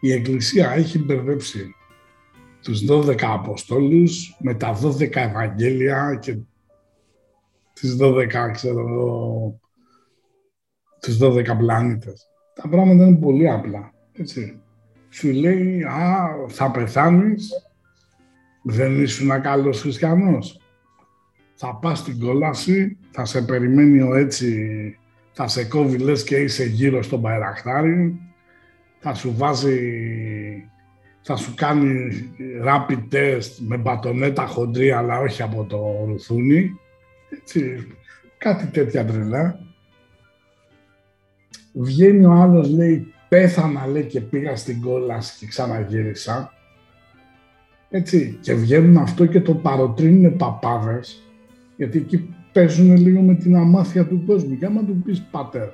Η Εκκλησία έχει μπερδέψει τους 12 Αποστόλους με τα 12 Ευαγγέλια και τις 12, ξέρω εγώ, τους 12 πλανήτες. Τα πράγματα είναι πολύ απλά, έτσι. Σου λέει, α, θα πεθάνεις, δεν ήσουν καλός χριστιανός. Θα πας στην κόλαση, θα σε περιμένει ο έτσι, θα σε κόβει λες και είσαι γύρω στον Παϊραχτάρι, θα σου βάζει, θα σου κάνει rapid test με μπατονέτα χοντρή, αλλά όχι από το ρουθούνι. Έτσι, κάτι τέτοια τρελά. Βγαίνει ο άλλος, λέει, πέθανα, λέει, και πήγα στην κόλαση και ξαναγύρισα. Έτσι, και βγαίνουν αυτό και το παροτρύνουν παπάδες, γιατί εκεί παίζουν λίγο με την αμάθεια του κόσμου. Και άμα του πεις πατέρ,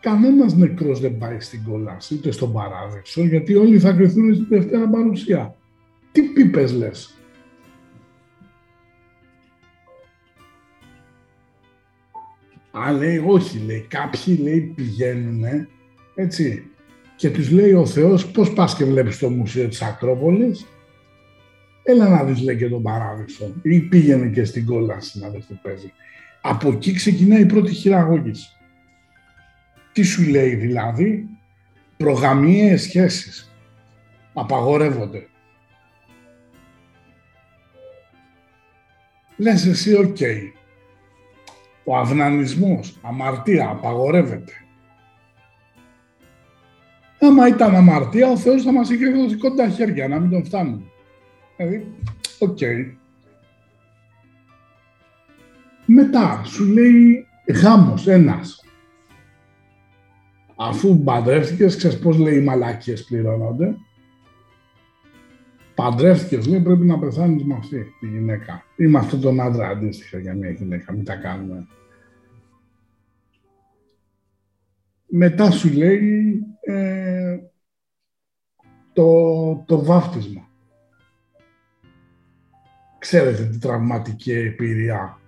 κανένας νεκρός δεν πάει στην κόλαση, ούτε στον παράδεισο, γιατί όλοι θα κρυθούν στην τελευταία παρουσία. Τι πίπες λες. Α, λέει, όχι, λέει, κάποιοι, λέει, πηγαίνουν, έτσι, και τους λέει ο Θεός πώς πας και βλέπεις το μουσείο της Ακρόπολης; Έλα να δεις λέει και τον παράδεισο ή πήγαινε και στην κόλαση να δεις τι παίζει. Από εκεί ξεκινάει η πρώτη χειραγώγηση. Τι σου λέει δηλαδή, προγαμιαίες σχέσεις απαγορεύονται. Λες εσύ, οκ. Ο αυνανισμός, αμαρτία, απαγορεύεται. Άμα ήταν αμαρτία, ο Θεός θα μας είχε δώσει κοντά χέρια, να μην τον φτάνουν. Δηλαδή, οκ. Μετά σου λέει γάμος, ένας. Αφού παντρεύτηκες, ξέρεις πώς λέει οι μαλάκιες πληρώνονται. Παντρεύτηκες, λέει, πρέπει να πεθάνεις με αυτή τη γυναίκα. Ή με αυτόν τον άντρα αντίστοιχα για μια γυναίκα, μην τα κάνουμε. Μετά σου λέει ε, το, το βάφτισμα. Ξέρετε τι τραυματική εμπειρία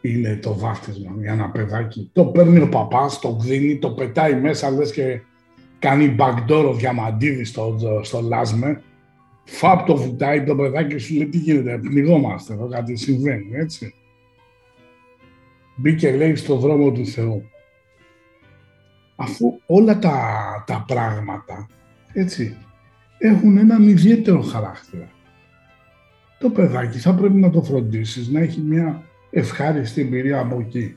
είναι το βάφτισμα για ένα παιδάκι. Το παίρνει ο παπάς, το δίνει, το πετάει μέσα, λες και κάνει backdoor ο διαμαντίδη στο, στο λάσμε. Φαπ το βουτάει το παιδάκι σου λέει τι γίνεται, πνιγόμαστε εδώ, κάτι συμβαίνει, έτσι. Μπήκε λέει στο δρόμο του Θεού αφού όλα τα, τα πράγματα, έτσι, έχουν έναν ιδιαίτερο χαρακτήρα. Το παιδάκι θα πρέπει να το φροντίσεις, να έχει μια ευχάριστη εμπειρία από εκεί.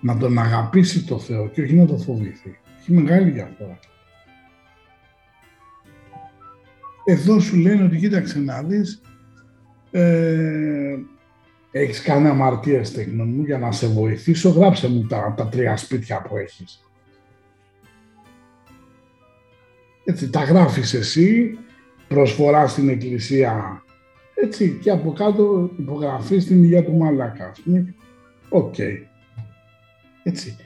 Να τον αγαπήσει το Θεό και όχι να το φοβηθεί. Έχει μεγάλη διαφορά. Εδώ σου λένε ότι κοίταξε να δεις, ε, έχεις κάνει αμαρτία τέκνον μου για να σε βοηθήσω, γράψε μου τα, τα τρία σπίτια που έχεις. Έτσι, τα γράφεις εσύ, προσφορά στην εκκλησία, έτσι, και από κάτω υπογραφή στην υγεία του μαλάκα. OK. Okay. Έτσι.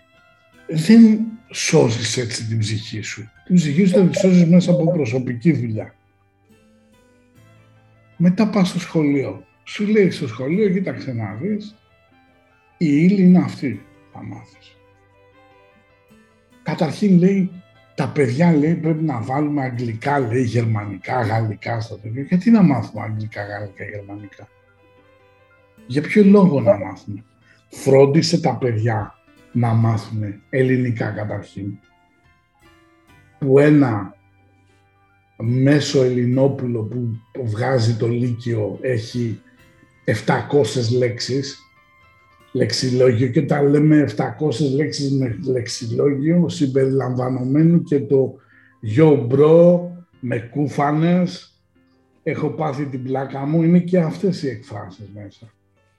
Δεν σώζεις έτσι την ψυχή σου. Την ψυχή σου θα τη σώζεις μέσα από προσωπική δουλειά. Μετά πας στο σχολείο. Σου λέει στο σχολείο, κοίταξε να δεις, η ύλη είναι αυτή, θα μάθεις. Καταρχήν λέει, τα παιδιά λέει πρέπει να βάλουμε αγγλικά, λέει γερμανικά, γαλλικά στο τέτοιο. Γιατί να μάθουμε αγγλικά, γαλλικά, γερμανικά; Για ποιο λόγο να μάθουμε; Φρόντισε τα παιδιά να μάθουν ελληνικά καταρχήν. Που ένα μέσο Ελληνόπουλο που βγάζει το Λύκειο έχει 700 λέξεις λεξιλόγιο και τα λέμε 700 λέξεις με λεξιλόγιο συμπεριλαμβανομένου και το «Yo bro» με κούφανες, έχω πάθει την πλάκα μου, είναι και αυτές οι εκφράσεις μέσα.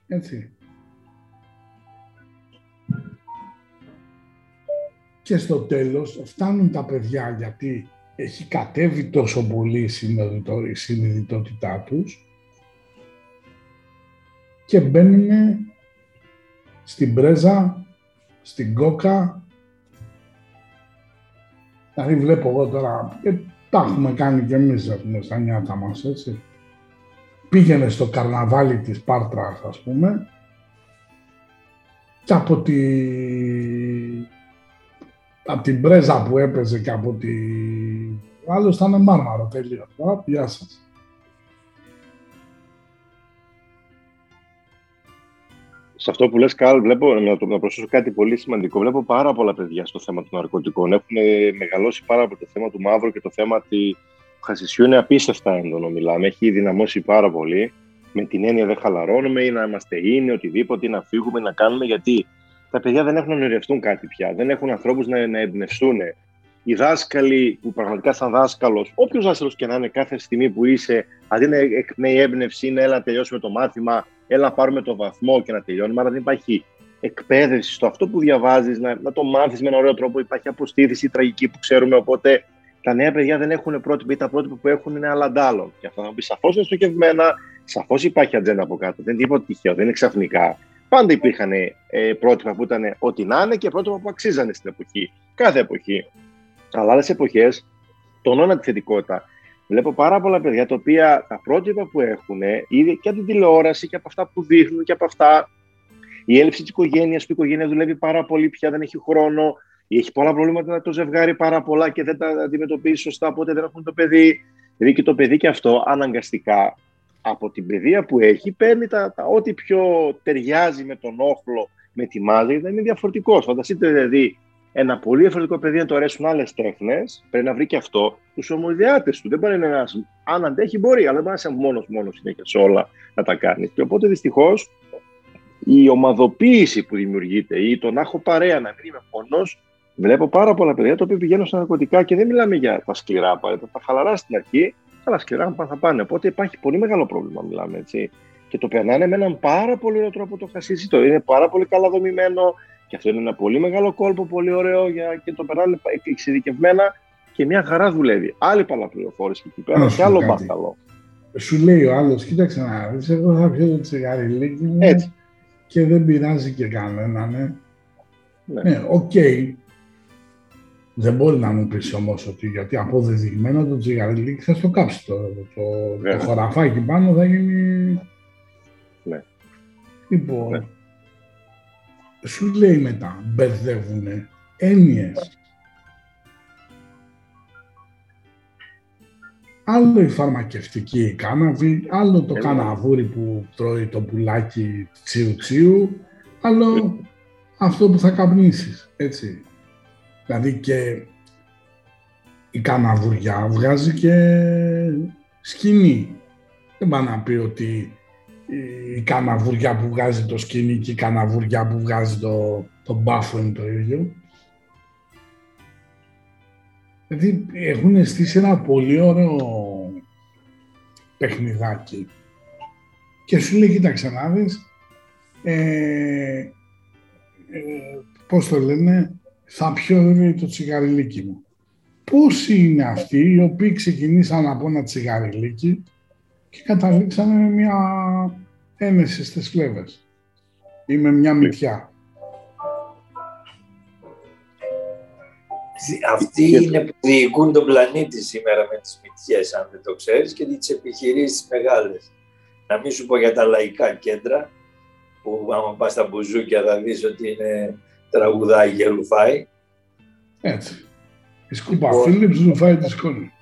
Έτσι. Και στο τέλος φτάνουν τα παιδιά γιατί έχει κατέβει τόσο πολύ η συνειδητότητά τους και μπαίνουν στην πρέζα, στην κόκα Δηλαδή βλέπω εγώ τώρα, και τα έχουμε κάνει και εμείς πούμε, στα νιάτα μας, έτσι. Πήγαινε στο καρναβάλι της Πάρτρας, ας πούμε, και από, τη... από την πρέζα που έπαιζε και από τη... Ο άλλος ήταν μάρμαρο τελείως. Γεια σας. Σε αυτό που λες, Καλ, βλέπω να, το, να προσθέσω κάτι πολύ σημαντικό. Βλέπω πάρα πολλά παιδιά στο θέμα των ναρκωτικών. Έχουν μεγαλώσει πάρα πολύ το θέμα του μαύρου και το θέμα του χασισιού είναι απίστευτα έντονο. Μιλάμε, έχει δυναμώσει πάρα πολύ. Με την έννοια δεν χαλαρώνουμε ή να είμαστε ίνοι, οτιδήποτε, ή να φύγουμε, να κάνουμε. Γιατί τα παιδιά δεν έχουν να ονειρευτούν κάτι πια. Δεν έχουν ανθρώπους να, να εμπνευστούν. Οι δάσκαλοι που πραγματικά σαν δάσκαλος, όποιος δάσκαλος και να είναι κάθε στιγμή που είσαι, αντί να εκπνέει έμπνευση, είναι έλα τελειώσουμε το μάθημα, έλα πάρουμε το βαθμό και να τελειώνουμε, αλλά δεν υπάρχει εκπαίδευση στο αυτό που διαβάζεις, να, να το μάθεις με έναν ωραίο τρόπο. Υπάρχει αποστήθηση τραγική που ξέρουμε. Οπότε τα νέα παιδιά δεν έχουν πρότυπα ή τα πρότυπα που έχουν είναι αλλαντάλλων. Και αυτό θα πει σαφώς είναι στοχευμένα, σαφώς υπάρχει ατζέντα από κάτω. Δεν είναι τίποτα τυχαίο, δεν είναι ξαφνικά. Πάντα υπήρχαν ε, πρότυπα που ήταν ό,τι να είναι και πρότυπα που αξίζανε στην εποχή. Κάθε εποχή. Αλλά άλλες εποχές τονώναν τη θετικότητα. Βλέπω πάρα πολλά παιδιά τα οποία τα πρότυπα που έχουν, ήδη και από την τηλεόραση και από αυτά που δείχνουν και από αυτά. Η έλλειψη της οικογένειας, που η οικογένεια δουλεύει πάρα πολύ πια, δεν έχει χρόνο, ή έχει πολλά προβλήματα το ζευγάρι πάρα πολλά και δεν τα αντιμετωπίζει σωστά, οπότε δεν έχουν το παιδί. Δηλαδή και το παιδί και αυτό αναγκαστικά από την παιδεία που έχει παίρνει τα, τα ό,τι πιο ταιριάζει με τον όχλο, με τη μάζα, δεν είναι διαφορετικός. Φανταστείτε δηλαδή ένα πολύ διαφορετικό παιδί να του αρέσουν άλλες τέχνες, πρέπει να βρει και αυτό τους ομοειδεάτε του. Δεν μπορεί να είναι ένας. Αν αντέχει, μπορεί, αλλά δεν μπορεί να είσαι μόνος μόνος συνέχεια σε όλα να τα κάνει. Και οπότε δυστυχώς η ομαδοποίηση που δημιουργείται ή το να έχω παρέα, να μην είμαι μόνο, βλέπω πάρα πολλά παιδιά τα οποία πηγαίνουν στα ναρκωτικά και δεν μιλάμε για τα σκληρά απαραίτητα. Τα χαλαρά στην αρχή, αλλά σκληρά θα πάνε. Οπότε υπάρχει πολύ μεγάλο πρόβλημα, μιλάμε έτσι. Και το περνάνε με έναν πάρα πολύ ωραίο τρόπο το χασίσι. Το είναι πάρα πολύ καλά δομημένο, και αυτό είναι ένα πολύ μεγάλο κόλπο, πολύ ωραίο για, και το περνάνε εξειδικευμένα και μια χαρά δουλεύει. Άλλη παραπληροφόρηση εκεί πέρα και άλλο μπάχαλο. Σου λέει ο άλλος, κοίταξε να δεις, εγώ θα πιω το τσιγάρι λίγη μου Έτσι. και δεν πειράζει και κανέναν. Ναι, ναι, ναι OK. Okay. Δεν μπορεί να μου πεις όμως ότι γιατί αποδεδειγμένο το τσιγαριλίκι θα στο κάψει το, το, το χωραφάκι πάνω θα γίνει. Ναι. Λοιπόν, ναι σου λέει μετά, μπερδεύουν έννοιες. Άλλο η φαρμακευτική κάνναβη, άλλο το κανναβούρι που τρώει το πουλάκι τσιου τσιου, άλλο αυτό που θα καπνίσεις, έτσι. Δηλαδή και η καναβουριά βγάζει και σκηνή. Δεν πάει να πει ότι η καναβουριά που βγάζει το σκηνή και η καναβουριά που βγάζει το, το μπάφο είναι το ίδιο. Δηλαδή έχουν στήσει ένα πολύ ωραίο παιχνιδάκι και σου λέει, κοίταξε να δεις, ε, ε, πώς το λένε, θα πιω το τσιγαριλίκι μου. Πόσοι είναι αυτοί οι οποίοι ξεκινήσαν από ένα τσιγαριλίκι και καταλήξαμε με μια ένεση στις φλέβες ή με μια μυτιά. Αυτοί είναι που διοικούν τον πλανήτη σήμερα με τις μυτιές, αν δεν το ξέρεις, και τις επιχειρήσεις μεγάλες. Να μην σου πω για τα λαϊκά κέντρα, που άμα πας στα μπουζούκια θα δεις ότι είναι τραγουδάει και λουφάει. Έτσι. Η σκούπα λοιπόν, Φίλιπς λουφάει τη σκόνη.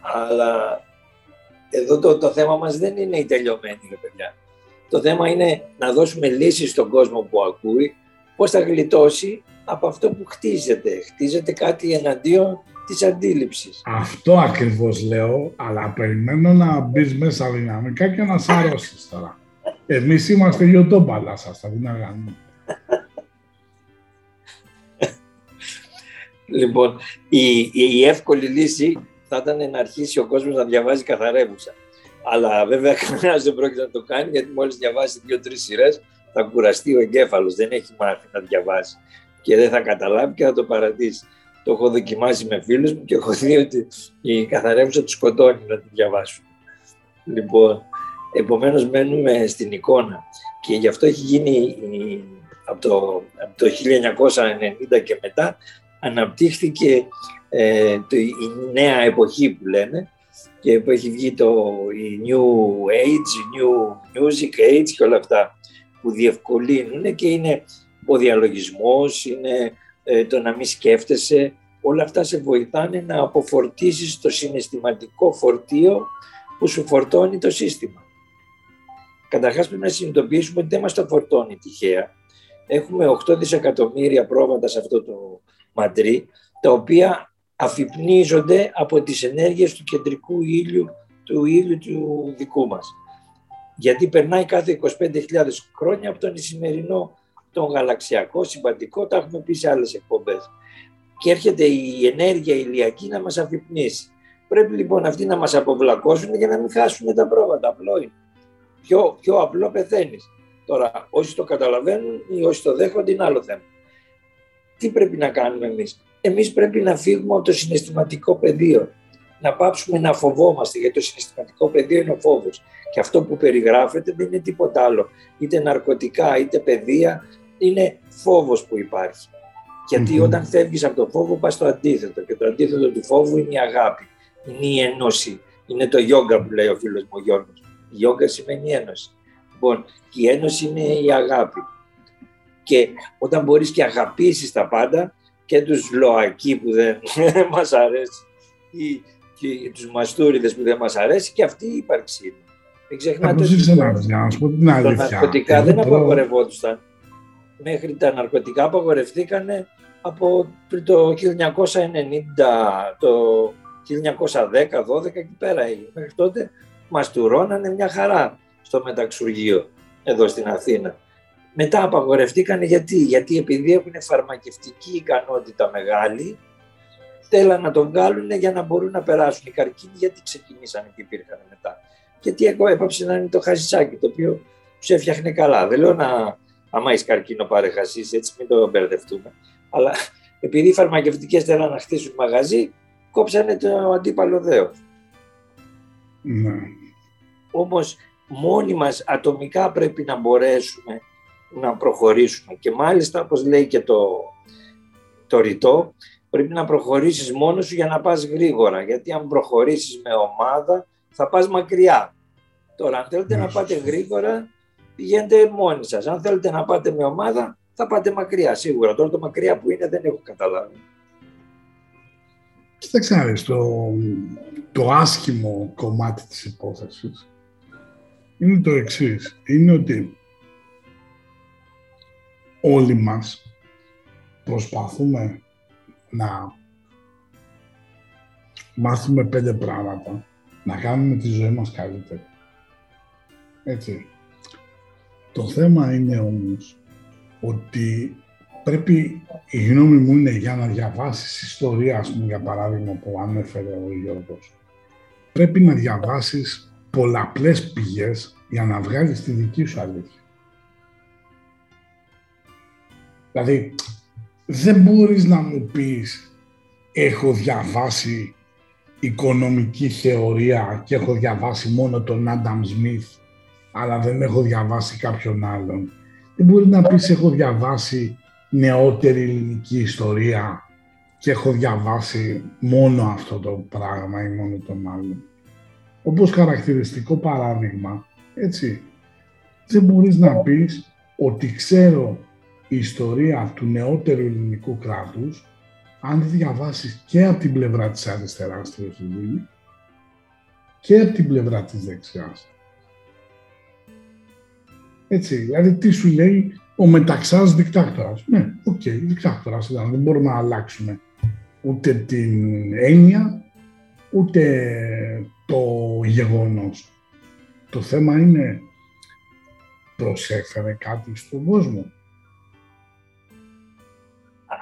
Αλλά εδώ το, το θέμα μας δεν είναι η τελειωμένη, ρε παιδιά. Το θέμα είναι να δώσουμε λύσεις στον κόσμο που ακούει, πώς θα γλιτώσει από αυτό που χτίζεται. Χτίζεται κάτι εναντίον της αντίληψης. Αυτό ακριβώς λέω, αλλά περιμένω να μπεις μέσα δυναμικά και να σαρώσεις τώρα. Εμείς είμαστε γιοτόμπαλα σας, θα την αγάνουμε. Λοιπόν, η, η εύκολη λύση θα ήταν να αρχίσει ο κόσμος να διαβάζει καθαρεύουσα. Αλλά βέβαια κανένας δεν πρόκειται να το κάνει γιατί μόλις διαβάσει δύο-τρεις σειρές θα κουραστεί ο εγκέφαλος. Δεν έχει μάθει να διαβάσει και δεν θα καταλάβει και θα το παρατήσει. Το έχω δοκιμάσει με φίλους μου και έχω δει ότι η καθαρέμουσα τους σκοτώνει να τη διαβάσουν. Λοιπόν, επομένως μένουμε στην εικόνα και γι' αυτό έχει γίνει από το, από το 1990 και μετά αναπτύχθηκε ε, το, η νέα εποχή που λένε και που έχει βγει το η New Age, New Music Age και όλα αυτά που διευκολύνουν και είναι ο διαλογισμός, είναι ε, το να μην σκέφτεσαι, όλα αυτά σε βοηθάνε να αποφορτίσεις το συναισθηματικό φορτίο που σου φορτώνει το σύστημα. Καταρχάς πρέπει να συνειδητοποιήσουμε ότι δεν μας το φορτώνει τυχαία. Έχουμε 8 δισεκατομμύρια πρόβατα σε αυτό το μαντρί, τα οποία αφυπνίζονται από τις ενέργειες του κεντρικού ήλιου, του ήλιου του δικού μας. Γιατί περνάει κάθε 25.000 χρόνια από τον σημερινό, τον γαλαξιακό, συμπαντικό, τα έχουμε πει σε άλλες εκπομπές. Και έρχεται η ενέργεια ηλιακή να μας αφυπνίσει. Πρέπει λοιπόν αυτοί να μας αποβλακώσουν για να μην χάσουν τα πρόβατα. Απλό είναι. Πιο, πιο απλό πεθαίνεις. Τώρα, όσοι το καταλαβαίνουν ή όσοι το δέχονται είναι άλλο θέμα. Τι πρέπει να κάνουμε εμείς; Εμείς πρέπει να φύγουμε από το συναισθηματικό πεδίο. Να πάψουμε να φοβόμαστε, γιατί το συναισθηματικό πεδίο είναι ο φόβος. Και αυτό που περιγράφεται δεν είναι τίποτα άλλο. Είτε ναρκωτικά, είτε παιδεία, είναι φόβος που υπάρχει. όταν φεύγεις από το φόβο πας στο αντίθετο και το αντίθετο του φόβου είναι η αγάπη, είναι η ενώση, είναι το γιόγκα που λέει ο φίλος μου ο Γιώργος. Η γιόγκα σημαίνει ένωση. Λοιπόν, και η ένωση είναι η αγάπη. Και όταν μπορείς και αγαπήσεις τα πάντα και τους ΛΟΑΚΙ που δεν μας αρέσει ή και τους μαστούριδες που δεν μας αρέσει και αυτή η ύπαρξη είναι. Δεν ξεχνάτε ότι τα ναρκωτικά δεν απαγορευόντουσαν. Μέχρι τα ναρκωτικά απαγορευτήκαν από το 1990, το 1910-12 και πέρα Μέχρι τότε μας τουρώνανε μια χαρά στο μεταξουργείο εδώ στην Αθήνα. Μετά απαγορευτήκανε γιατί, γιατί επειδή έχουν φαρμακευτική ικανότητα μεγάλη, θέλαν να τον βγάλουν για να μπορούν να περάσουν οι καρκίνοι, γιατί ξεκινήσανε και υπήρχαν μετά. Γιατί εγώ έπαψε να είναι το χασισάκι, το οποίο τους έφτιαχνε καλά. Δεν λέω να, άμα έχεις καρκίνο πάρε χασίς, έτσι μην το μπερδευτούμε. Αλλά επειδή οι φαρμακευτικές θέλαν να χτίσουν μαγαζί, κόψανε το αντίπαλο δέο. Ναι. Όμως μόνοι μας ατομικά πρέπει να μπορέσουμε να προχωρήσουμε και μάλιστα όπως λέει και το, το ρητό πρέπει να προχωρήσεις μόνος σου για να πας γρήγορα γιατί αν προχωρήσεις με ομάδα θα πας μακριά. Τώρα αν θέλετε να πάτε γρήγορα πηγαίνετε μόνοι σας. Αν θέλετε να πάτε με ομάδα θα πάτε μακριά σίγουρα. Τώρα το μακριά που είναι δεν έχω καταλάβει. Κοίταξε το, το άσχημο κομμάτι της υπόθεσης είναι το εξής. Είναι ότι όλοι μας προσπαθούμε να μάθουμε πέντε πράγματα, να κάνουμε τη ζωή μας καλύτερη. Έτσι. Το θέμα είναι όμως ότι πρέπει, η γνώμη μου είναι για να διαβάσεις ιστορία, ας πούμε, για παράδειγμα που ανέφερε ο Γιώργος, πρέπει να διαβάσεις πολλαπλές πηγές για να βγάλεις τη δική σου αλήθεια. Δηλαδή, δεν μπορείς να μου πεις έχω διαβάσει οικονομική θεωρία και έχω διαβάσει μόνο τον Άνταμ Σμιθ αλλά δεν έχω διαβάσει κάποιον άλλον. Δεν μπορείς να πεις έχω διαβάσει νεότερη ελληνική ιστορία και έχω διαβάσει μόνο αυτό το πράγμα ή μόνο τον άλλον. Όπως χαρακτηριστικό παράδειγμα, έτσι, δεν μπορείς να πεις ότι ξέρω η ιστορία του νεότερου ελληνικού κράτους αν διαβάσεις και από την πλευρά της αριστεράς τη και από την πλευρά της δεξιάς. Έτσι, δηλαδή τι σου λέει ο Μεταξάς δικτάτορας. Ναι, OK, okay, δικτάτορας ήταν, δεν μπορούμε να αλλάξουμε ούτε την έννοια, ούτε το γεγονός. Το θέμα είναι προσέφερε κάτι στον κόσμο.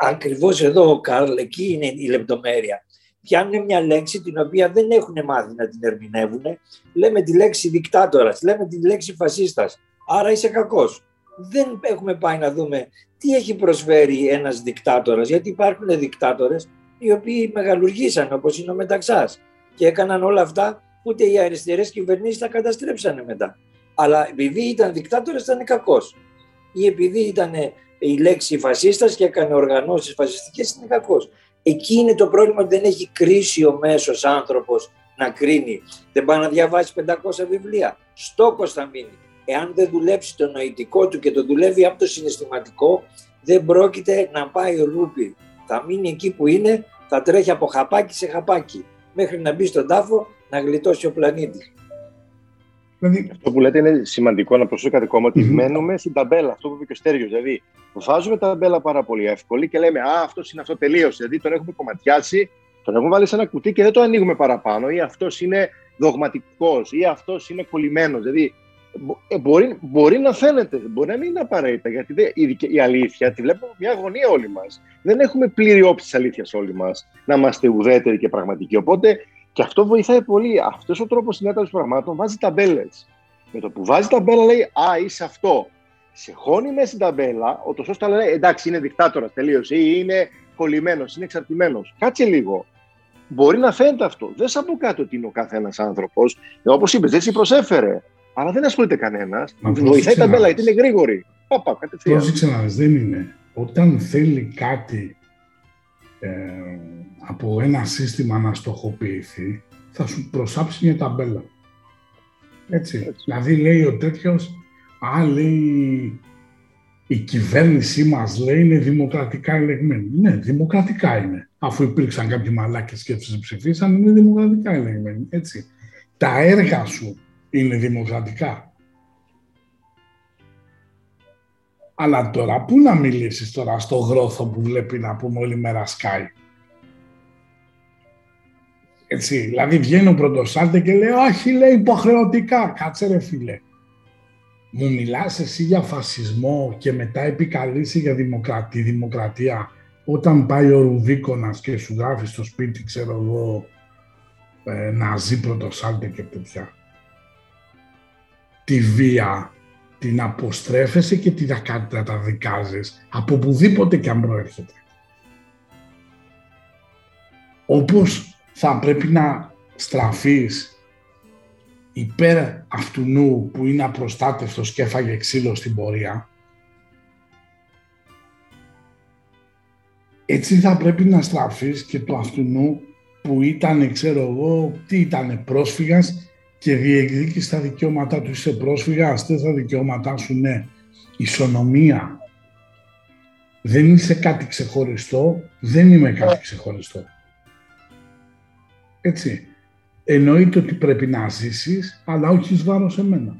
Ακριβώς εδώ, Καρλ, εκεί είναι η λεπτομέρεια. Πιάνουν μια λέξη την οποία δεν έχουν μάθει να την ερμηνεύουν. Λέμε τη λέξη δικτάτορας, λέμε τη λέξη φασίστας. Άρα είσαι κακός. Δεν έχουμε πάει να δούμε τι έχει προσφέρει ένας δικτάτορας, γιατί υπάρχουν δικτάτορες οι οποίοι μεγαλουργήσαν όπως είναι ο Μεταξάς και έκαναν όλα αυτά ούτε οι αριστερές κυβερνήσεις τα καταστρέψανε μετά. Αλλά επειδή ήταν δικτάτορας, ήταν κακός. Ή επειδή ήταν η λέξη φασίστας και έκανε οργανώσεις φασιστικές είναι κακός. Εκεί είναι το πρόβλημα ότι δεν έχει κρίση ο μέσος άνθρωπος να κρίνει. Δεν πάει να διαβάσει 500 βιβλία. Στόκος θα μείνει. Εάν δεν δουλέψει το νοητικό του και το δουλεύει από το συναισθηματικό, δεν πρόκειται να πάει ρούπι. Θα μείνει εκεί που είναι, θα τρέχει από χαπάκι σε χαπάκι, μέχρι να μπει στον τάφο να γλιτώσει ο πλανήτης. Δηλαδή... Αυτό που λέτε είναι σημαντικό να προσέξετε ακόμα ότι mm-hmm. μένουμε στην ταμπέλα. Αυτό που είπε και ο Στέργιο. Δηλαδή, βάζουμε τα ταμπέλα πάρα πολύ εύκολη και λέμε Α, αυτό είναι αυτό τελείω. Δηλαδή, τον έχουμε κομματιάσει, τον έχουμε βάλει σε ένα κουτί και δεν το ανοίγουμε παραπάνω. Ή αυτός είναι δογματικός, ή αυτός είναι κολλημένος. Δηλαδή, ε, μπορεί, μπορεί να φαίνεται, μπορεί να μην είναι απαραίτητα. Γιατί δε, η, η, αλήθεια τη βλέπουμε μια αγωνία όλοι μας. Δεν έχουμε πλήρη όψη της αλήθειας όλοι μας να είμαστε ουδέτεροι και πραγματικοί. Οπότε και αυτό βοηθάει πολύ. Αυτός ο τρόπος συνέταξης πραγμάτων βάζει ταμπέλες. Με το που βάζει ταμπέλα λέει Α, είσαι αυτό. Σε χώνει μέσα στην ταμπέλα, ο τόσο λέει Εντάξει, είναι δικτάτορας τελείω ή είναι κολλημένος, είναι εξαρτημένος. Κάτσε λίγο. Μπορεί να φαίνεται αυτό. Δεν σα πω κάτω ότι είναι ο καθένας άνθρωπος. Όπως είπες, δεν σε προσέφερε. Αλλά δεν ασχολείται κανένας. Βοηθάει τα μπέλα γιατί είναι γρήγορη. Πάπα, κατευθείαν. Πρόσεξε να δεν είναι. Όταν θέλει κάτι ε, από ένα σύστημα να στοχοποιηθεί, θα σου προσάψει μια ταμπέλα. Έτσι. Δηλαδή λέει ο τέτοιος, α, λέει, η κυβέρνησή μας λέει είναι δημοκρατικά ελεγμένη. Ναι, δημοκρατικά είναι. Αφού υπήρξαν κάποιοι μαλάκες και τους ψηφίσαν, είναι δημοκρατικά ελεγμένη. Έτσι. Τα έργα σου είναι δημοκρατικά. Αλλά τώρα, πού να μιλήσεις τώρα στο γρόθο που βλέπει να πούμε όλη μέρα Sky. Έτσι, δηλαδή βγαίνει ο πρωτοσάλτε και λέει, όχι λέει υποχρεωτικά, κάτσε ρε φίλε. Μου μιλάς εσύ για φασισμό και μετά επικαλείσαι για δημοκρατία, δημοκρατία όταν πάει ο Ρουβίκονας και σου γράφει στο σπίτι, ξέρω εγώ, ε, ναζί πρωτοσάλτε και τέτοια τη βία την αποστρέφεσαι και την καταδικάζεις από πουδήποτε και αν προέρχεται. Όπως θα πρέπει να στραφείς υπέρ αυτού νου που είναι απροστάτευτος και έφαγε ξύλο στην πορεία, έτσι θα πρέπει να στραφείς και το αυτού νου που ήταν, ξέρω εγώ, τι ήταν πρόσφυγας και διεκδίκησε τα δικαιώματά του. Είσαι πρόσφυγα, αστέ τα δικαιώματά σου, ναι. Ισονομία. Δεν είσαι κάτι ξεχωριστό, δεν είμαι κάτι ξεχωριστό. Έτσι. Εννοείται ότι πρέπει να ζήσεις, αλλά όχι εις βάρος εμένα.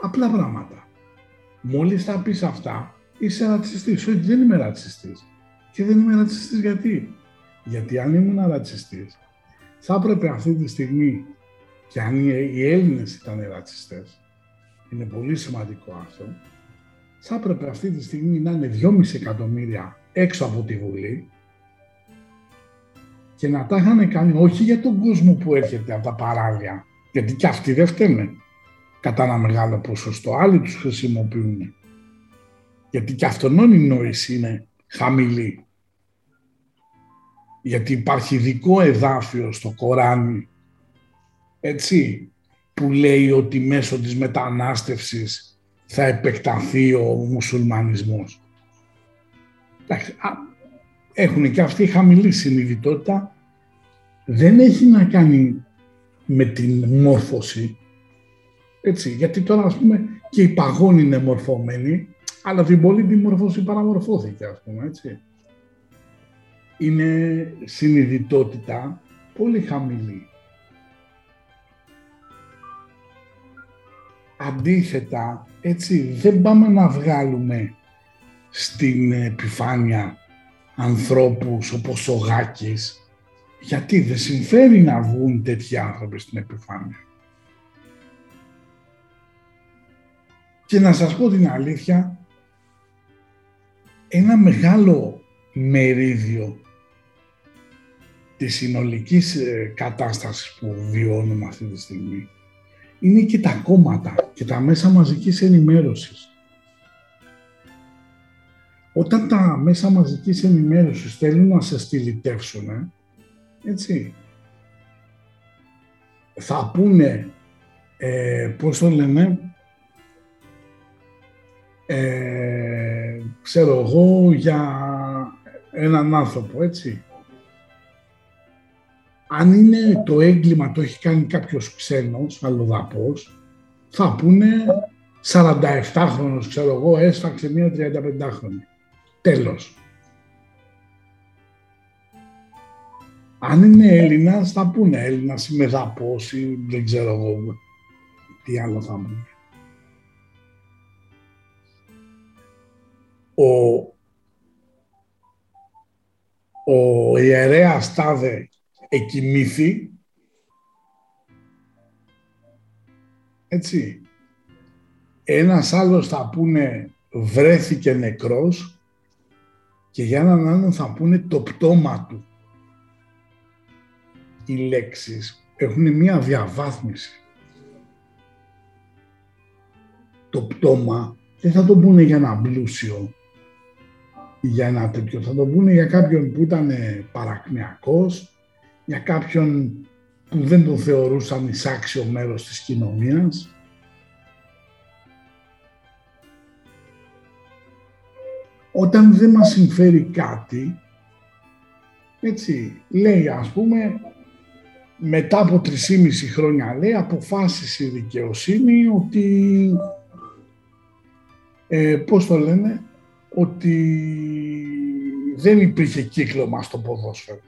Απλά πράγματα. Μόλις θα πεις αυτά, είσαι ρατσιστής. Όχι, δεν είμαι ρατσιστής. Και δεν είμαι ρατσιστής γιατί; Γιατί αν ήμουν ρατσιστής, θα έπρεπε αυτή τη στιγμή, και αν οι Έλληνες ήταν ρατσιστές, είναι πολύ σημαντικό αυτό, θα έπρεπε αυτή τη στιγμή να είναι 2,5 εκατομμύρια έξω από τη Βουλή και να τα είχαν κάνει όχι για τον κόσμο που έρχεται από τα παράλια, γιατί και αυτοί δεν φταίνε κατά ένα μεγάλο ποσοστό, άλλοι τους χρησιμοποιούν. Γιατί και αυτόν η νόηση είναι χαμηλή γιατί υπάρχει ειδικό εδάφιο στο Κοράνι, έτσι, που λέει ότι μέσω της μετανάστευσης θα επεκταθεί ο μουσουλμανισμός. Έχουν και αυτή χαμηλή συνειδητότητα. Δεν έχει να κάνει με την μόρφωση. Έτσι, γιατί τώρα ας πούμε και η παγόνη είναι μορφωμένη, αλλά την πολύ τη μόρφωση παραμορφώθηκε ας πούμε, έτσι είναι συνειδητότητα πολύ χαμηλή. Αντίθετα, έτσι, δεν πάμε να βγάλουμε στην επιφάνεια ανθρώπους όπως ο Γάκης, γιατί δεν συμφέρει να βγουν τέτοιοι άνθρωποι στην επιφάνεια. Και να σας πω την αλήθεια, ένα μεγάλο μερίδιο της συνολικής ε, κατάστασης που βιώνουμε αυτή τη στιγμή είναι και τα κόμματα και τα μέσα μαζικής ενημέρωσης. Όταν τα μέσα μαζικής ενημέρωσης θέλουν να σε στυλιτεύσουν, έτσι, θα πούνε, ε, πώς το λένε, ε, ξέρω εγώ, για έναν άνθρωπο, έτσι. Αν είναι το έγκλημα το έχει κάνει κάποιος ξένος, αλλοδαπός, θα πούνε 47χρονος, ξέρω εγώ, έσφαξε μία 35χρονη. Τέλος. Αν είναι Έλληνας, θα πούνε Έλληνας ή μεδαπός ή δεν ξέρω εγώ τι άλλο θα πούνε. Ο, ο ιερέας τάδε εκοιμήθη, έτσι, ένας άλλος θα πούνε βρέθηκε νεκρός και για έναν άλλον θα πούνε το πτώμα του. Οι λέξεις έχουν μία διαβάθμιση. Το πτώμα δεν θα το πούνε για ένα πλούσιο ή για ένα τέτοιο. Θα το πούνε για κάποιον που ήταν παρακμιακός, για κάποιον που δεν τον θεωρούσαν εισάξιο μέρος της κοινωνίας, όταν δεν μας συμφέρει κάτι, έτσι, λέει ας πούμε, μετά από 3,5 χρόνια λέει, αποφάσισε η δικαιοσύνη ότι, ε, πώς το λένε, ότι δεν υπήρχε κύκλωμα στο ποδόσφαιρο.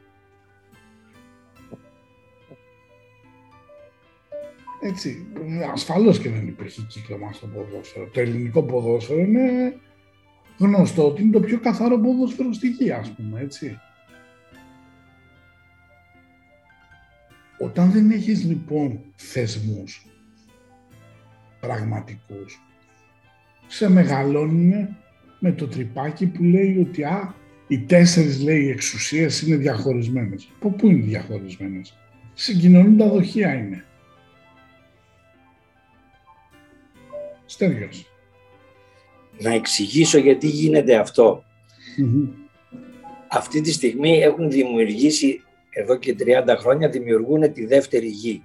Έτσι, ασφαλώς και δεν υπήρχε κύκλωμα στο ποδόσφαιρο. Το ελληνικό ποδόσφαιρο είναι γνωστό ότι είναι το πιο καθαρό ποδόσφαιρο στη γη, ας πούμε, έτσι. Όταν δεν έχεις λοιπόν θεσμούς πραγματικούς, σε μεγαλώνουν με το τρυπάκι που λέει ότι α, οι τέσσερις λέει εξουσίες είναι διαχωρισμένες. Από πού είναι διαχωρισμένες; Συγκοινωνούν τα δοχεία είναι. Στέργιος να εξηγήσω γιατί γίνεται Αυτή τη στιγμή έχουν δημιουργήσει, εδώ και 30 χρόνια, δημιουργούν τη δεύτερη γη.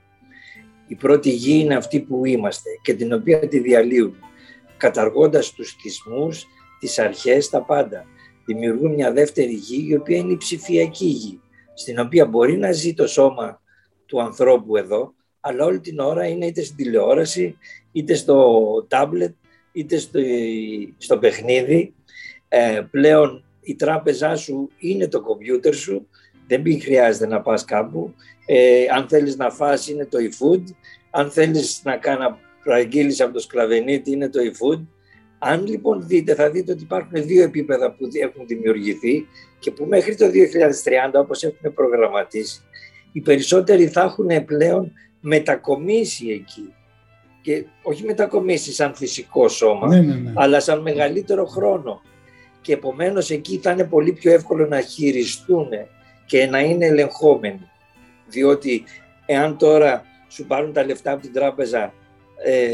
Η πρώτη γη είναι αυτή που είμαστε και την οποία τη διαλύουν, καταργώντας τους θυσμούς, τις αρχές, τα πάντα. Δημιουργούν μια δεύτερη γη, η οποία είναι η ψηφιακή γη, στην οποία μπορεί να ζει το σώμα του ανθρώπου εδώ, αλλά όλη την ώρα είναι είτε στην τηλεόραση, είτε στο τάμπλετ, είτε στο, στο παιχνίδι. Ε, πλέον η τράπεζά σου είναι το κομπιούτερ σου, δεν μην χρειάζεται να πας κάπου. Ε, αν θέλεις να φας είναι το e-food, αν θέλεις να κάνει προαγγείλεις από το σκλαβενίτη είναι το e-food. Αν λοιπόν δείτε, θα δείτε ότι υπάρχουν δύο επίπεδα που έχουν δημιουργηθεί και που μέχρι το 2030, όπως έχουν προγραμματίσει, οι περισσότεροι θα έχουν πλέον μετακομίσει εκεί και όχι μετακομίσει σαν φυσικό σώμα, ναι, ναι, ναι. αλλά σαν μεγαλύτερο χρόνο. Και επομένως εκεί θα είναι πολύ πιο εύκολο να χειριστούν και να είναι ελεγχόμενοι. Διότι εάν τώρα σου πάρουν τα λεφτά από την τράπεζα ε,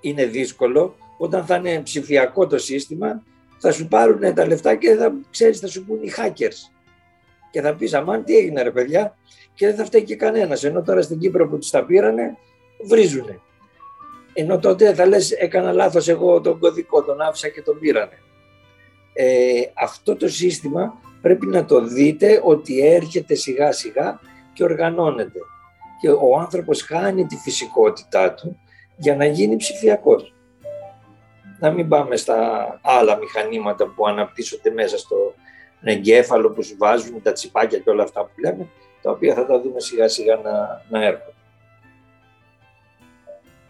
είναι δύσκολο, όταν θα είναι ψηφιακό το σύστημα θα σου πάρουν τα λεφτά και θα ξέρεις θα σου πούν οι hackers. Και θα πεις αμάν τι έγινε ρε παιδιά και δεν θα φταίει και κανένας. Ενώ τώρα στην Κύπρο που τους τα πήρανε βρίζουνε. Ενώ τότε θα λες έκανα λάθος εγώ τον κωδικό, τον άφησα και τον πήρανε. Ε, αυτό το σύστημα πρέπει να το δείτε ότι έρχεται σιγά σιγά και οργανώνεται. Και ο άνθρωπος χάνει τη φυσικότητά του για να γίνει ψηφιακός. Να μην πάμε στα άλλα μηχανήματα που αναπτύσσονται μέσα στο εγκέφαλο που σου βάζουν τα τσιπάκια και όλα αυτά που λέμε, τα οποία θα τα δούμε σιγά σιγά να, να έρχονται.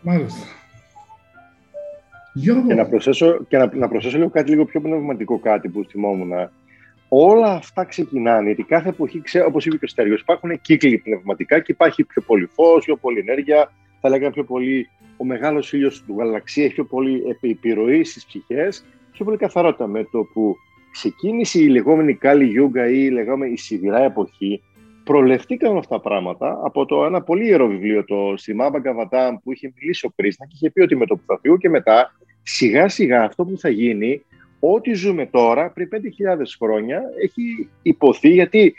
Μάλιστα. Και να προσθέσω, και να, να προσθέσω λίγο κάτι λίγο πιο πνευματικό κάτι που θυμόμουν. Όλα αυτά ξεκινάνε, γιατί κάθε εποχή, όπως είπε και ο Στέργιος, υπάρχουν κύκλοι πνευματικά και υπάρχει πιο πολύ φως, πιο πολύ ενέργεια, θα λέγαμε πιο πολύ ο μεγάλος ήλιος του γαλαξία, έχει πιο πολύ επιρροή στις ψυχές, πιο πολύ καθαρότητα με το που ξεκίνησε η λεγόμενη Κάλι Γιούγκα ή η λεγόμενη η σιδηρά εποχή, προλευτήκαν αυτά τα πράγματα από το ένα πολύ ιερό βιβλίο, το Σιμά Μπαγκαβατάμ, που είχε μιλήσει ο Κρίσνα και είχε πει ότι με το που θα φύγω και μετά, σιγά σιγά αυτό που θα γίνει, ό,τι ζούμε τώρα, πριν 5.000 χρόνια, έχει υποθεί γιατί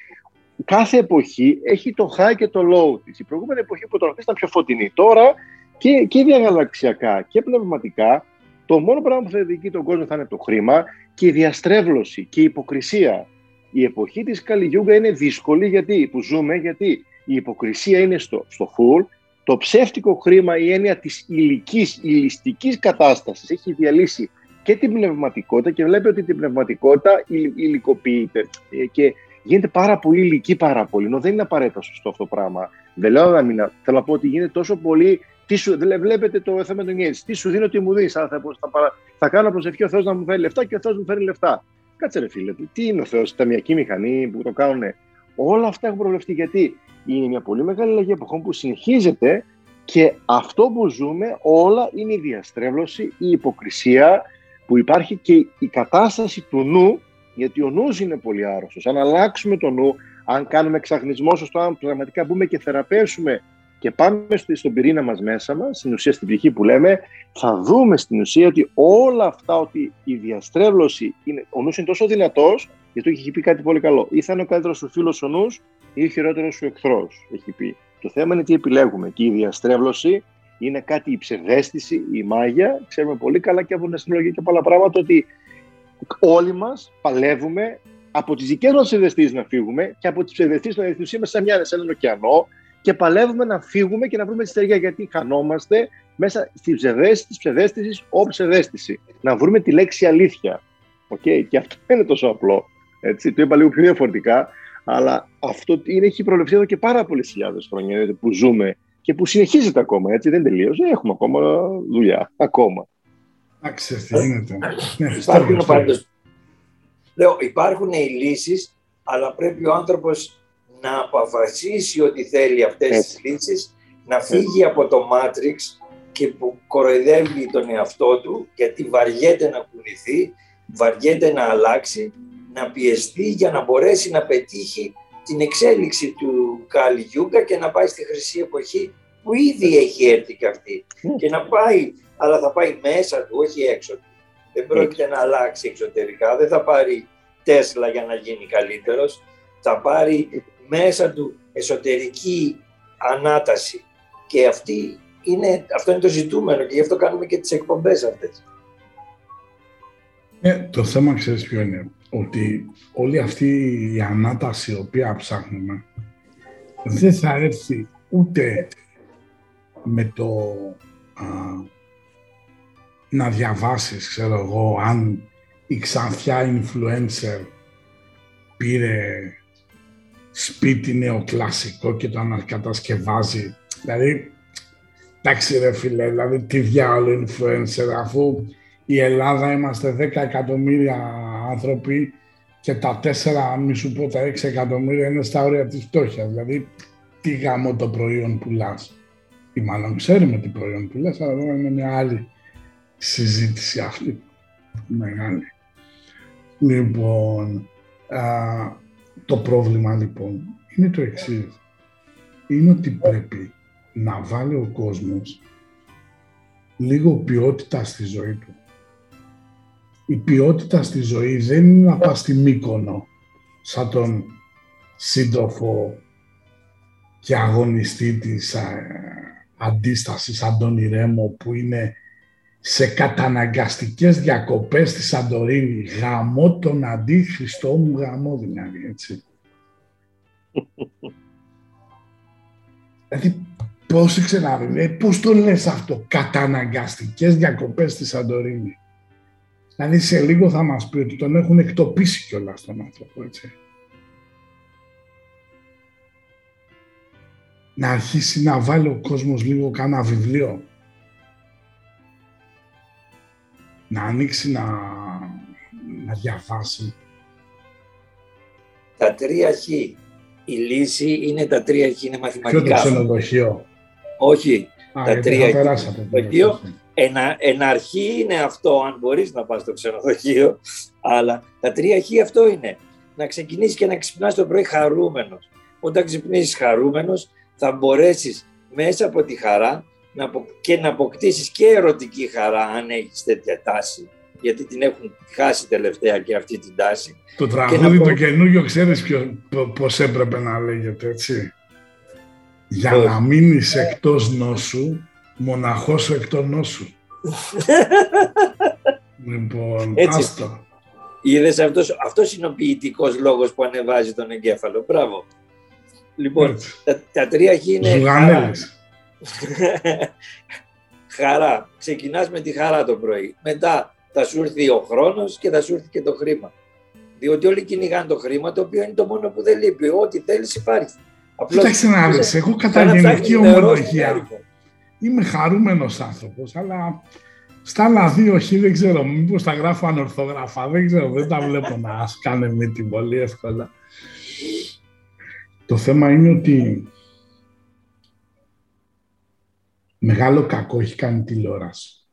κάθε εποχή έχει το high και το low της. Η προηγούμενη εποχή που τον ήταν πιο φωτεινή. Τώρα και, και διαγαλαξιακά και πνευματικά, Το μόνο πράγμα που θα διοικεί τον κόσμο θα είναι το χρήμα και η διαστρέβλωση και η υποκρισία. Η εποχή της Καλλιγιούγκα είναι δύσκολη γιατί, που ζούμε, γιατί η υποκρισία είναι στο, στο full, το ψεύτικο χρήμα, η έννοια της υλικής, ηλιστικής κατάστασης έχει διαλύσει και την πνευματικότητα και βλέπετε ότι την πνευματικότητα υλικοποιείται ε, και γίνεται πάρα πολύ υλική πάρα πολύ, ενώ δεν είναι απαραίτητα σωστό αυτό το πράγμα. Δεν λέω να μην, θέλω να πω ότι γίνεται τόσο πολύ τι σου, βλέπετε το θέμα του Νιέτς. Τι σου δίνω, τι μου δίνεις. Θα, θα, θα, θα, κάνω προσευχή ο Θεός να μου φέρει λεφτά και ο Θεός μου φέρει λεφτά. Κάτσε ρε φίλε, τι είναι ο Θεός, η ταμιακή μηχανή που το κάνουν. Όλα αυτά έχουν προβλεφτεί γιατί είναι μια πολύ μεγάλη αλλαγή εποχών που συνεχίζεται και αυτό που ζούμε όλα είναι η διαστρέβλωση, η υποκρισία που υπάρχει και η κατάσταση του νου, γιατί ο νους είναι πολύ άρρωστος. Αν αλλάξουμε το νου, αν κάνουμε εξαγνισμό σωστό, αν πραγματικά μπούμε και θεραπεύσουμε και πάμε στον πυρήνα μας μέσα μας, στην ουσία στην ψυχή που λέμε, θα δούμε στην ουσία ότι όλα αυτά, ότι η διαστρέβλωση, είναι, ο νους είναι τόσο δυνατός, γιατί έχει πει κάτι πολύ καλό. Ή θα είναι ο καλύτερος σου φίλος ο νους, ή ο χειρότερος σου εχθρός, έχει πει. Το θέμα είναι τι επιλέγουμε. Και η διαστρέβλωση είναι κάτι η ψευδέστηση, η μάγια. Ξέρουμε πολύ καλά και από την αστυνομία και από άλλα πράγματα ότι όλοι μας παλεύουμε από τις δικές μας ψευδεστήσεις να φύγουμε και από τις ψευδεστήσεις να διευθυνσούμε σαν μια σε έναν ωκεανό και παλεύουμε να φύγουμε και να βρούμε τη στεριά γιατί χανόμαστε μέσα στη ψευδέστηση της ψευδέστησης ο ψευδέστηση. Να βρούμε τη λέξη αλήθεια. Okay? Και αυτό δεν είναι τόσο απλό. Έτσι, το είπα λίγο πιο διαφορετικά, αλλά αυτό είναι, έχει προβλεφθεί εδώ και πάρα πολλές χιλιάδες χρόνια που ζούμε και που συνεχίζεται ακόμα. Έτσι, δεν τελείωσε. Έχουμε ακόμα δουλειά. Ακόμα. Εντάξει, τι γίνεται. Ναι, υπάρχουν, πάντως, λέω, υπάρχουν οι λύσεις, αλλά πρέπει ο άνθρωπος να αποφασίσει ότι θέλει αυτές τις λύσεις, να φύγει από το Matrix και που κοροϊδεύει τον εαυτό του γιατί βαριέται να κουνηθεί, βαριέται να αλλάξει, να πιεστεί για να μπορέσει να πετύχει την εξέλιξη του Κάλι Γιούγκα και να πάει στη χρυσή εποχή που ήδη έχει έρθει και αυτή. Ναι. Και να πάει, αλλά θα πάει μέσα του, όχι έξω του. Δεν πρόκειται να αλλάξει εξωτερικά, δεν θα πάρει Τέσλα για να γίνει καλύτερος, θα πάρει μέσα του εσωτερική ανάταση. Και αυτή είναι, αυτό είναι το ζητούμενο και γι' αυτό κάνουμε και τις εκπομπές αυτές. Ε, το θέμα ξέρεις ποιο είναι, ότι όλη αυτή η ανάταση η οποία ψάχνουμε δεν θα έρθει ούτε με το α, να διαβάσεις, ξέρω εγώ, αν η ξανθιά influencer πήρε σπίτι νεοκλασικό και το ανακατασκευάζει. Δηλαδή, εντάξει ρε φίλε, δηλαδή τι διάολο influencer, αφού η Ελλάδα είμαστε 10 εκατομμύρια άνθρωποι και τα 4, μη σου πω τα 6 εκατομμύρια είναι στα όρια της φτώχειας. Δηλαδή, τι γάμο το προϊόν πουλάς. Ή μάλλον ξέρουμε τι προϊόν πουλάς, αλλά είναι μια άλλη συζήτηση αυτή. Μεγάλη. Λοιπόν, α, το πρόβλημα λοιπόν είναι το εξής. Είναι ότι πρέπει να βάλει ο κόσμος λίγο ποιότητα στη ζωή του. Η ποιότητα στη ζωή δεν είναι να πας στη Μύκονο σαν τον σύντροφο και αγωνιστή της ε, αντίστασης Αντώνη Ρέμο που είναι σε καταναγκαστικές διακοπές στη Σαντορίνη. Γαμώ τον αντίχριστό μου γαμώ δηλαδή, έτσι. δηλαδή, πώς ξέρετε, πώς το λες αυτό, καταναγκαστικές διακοπές στη Σαντορίνη. Δηλαδή, σε λίγο θα μας πει ότι τον έχουν εκτοπίσει κιόλας τον άνθρωπο, έτσι. Να αρχίσει να βάλει ο κόσμος λίγο κάνα βιβλίο να ανοίξει να, να διαβάσει. Τα τρία χ. Η λύση είναι τα τρία χ, είναι μαθηματικά. Ποιο το ξενοδοχείο; Όχι, Α, τα τρία χ. Ξενοδοχείο, ενα, εν αρχή είναι αυτό, αν μπορείς να πας στο ξενοδοχείο, αλλά τα τρία χ αυτό είναι. Να ξεκινήσεις και να ξυπνάς το πρωί χαρούμενος. Όταν ξυπνήσεις χαρούμενος, θα μπορέσεις μέσα από τη χαρά να, και να αποκτήσεις και ερωτική χαρά αν έχεις τέτοια τάση γιατί την έχουν χάσει τελευταία και αυτή την τάση. Το τραγούδι το καινούργιο ξέρεις ποιο, πώς έπρεπε να λέγεται έτσι; Για να μείνεις εκτός νόσου, μοναχός σου εκτός νόσου. Έτσι. Άστο. Είδες αυτός, αυτός είναι ο ποιητικός λόγος που ανεβάζει τον εγκέφαλο. Μπράβο. Λοιπόν, τα, τα, τρία χ είναι χαρά. χαρά. Ξεκινάς με τη χαρά το πρωί. Μετά θα σου έρθει ο χρόνος και θα σου έρθει και το χρήμα. Διότι όλοι κυνηγάνε το χρήμα, το οποίο είναι το μόνο που δεν λείπει. Ό,τι θέλεις υπάρχει. Κοίταξε να δεις, εγώ κατά γενική ομολογία είμαι χαρούμενος άνθρωπος, αλλά στα άλλα δύο χ δεν ξέρω, μήπως τα γράφω ανορθογράφα, δεν ξέρω, δεν τα βλέπω να σκάνε με την πολύ εύκολα. Το θέμα είναι ότι μεγάλο κακό έχει κάνει τηλεόραση.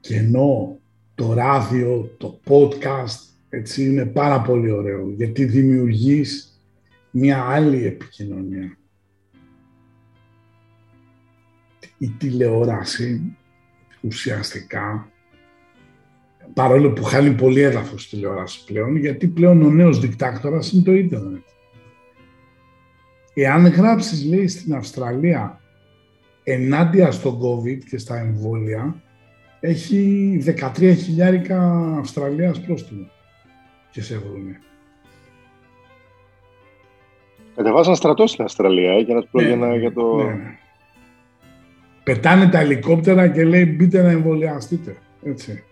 Και ενώ το ράδιο, το podcast, έτσι είναι πάρα πολύ ωραίο, γιατί δημιουργείς μια άλλη επικοινωνία. Η τηλεόραση ουσιαστικά, παρόλο που χάνει πολύ έδαφος τηλεόραση πλέον, γιατί πλέον ο νέος δικτάκτορας είναι το ίντερνετ. Εάν γράψεις, λέει, στην Αυστραλία ενάντια στον COVID και στα εμβόλια, έχει 13 χιλιάρικα Αυστραλίας πρόστιμο και σε βρούνε. Κατεβάσαν στρατό στην Αυστραλία ε, για να τους ναι, για το... Ναι, ναι. Πετάνε τα ελικόπτερα και λέει μπείτε να εμβολιαστείτε. Έτσι.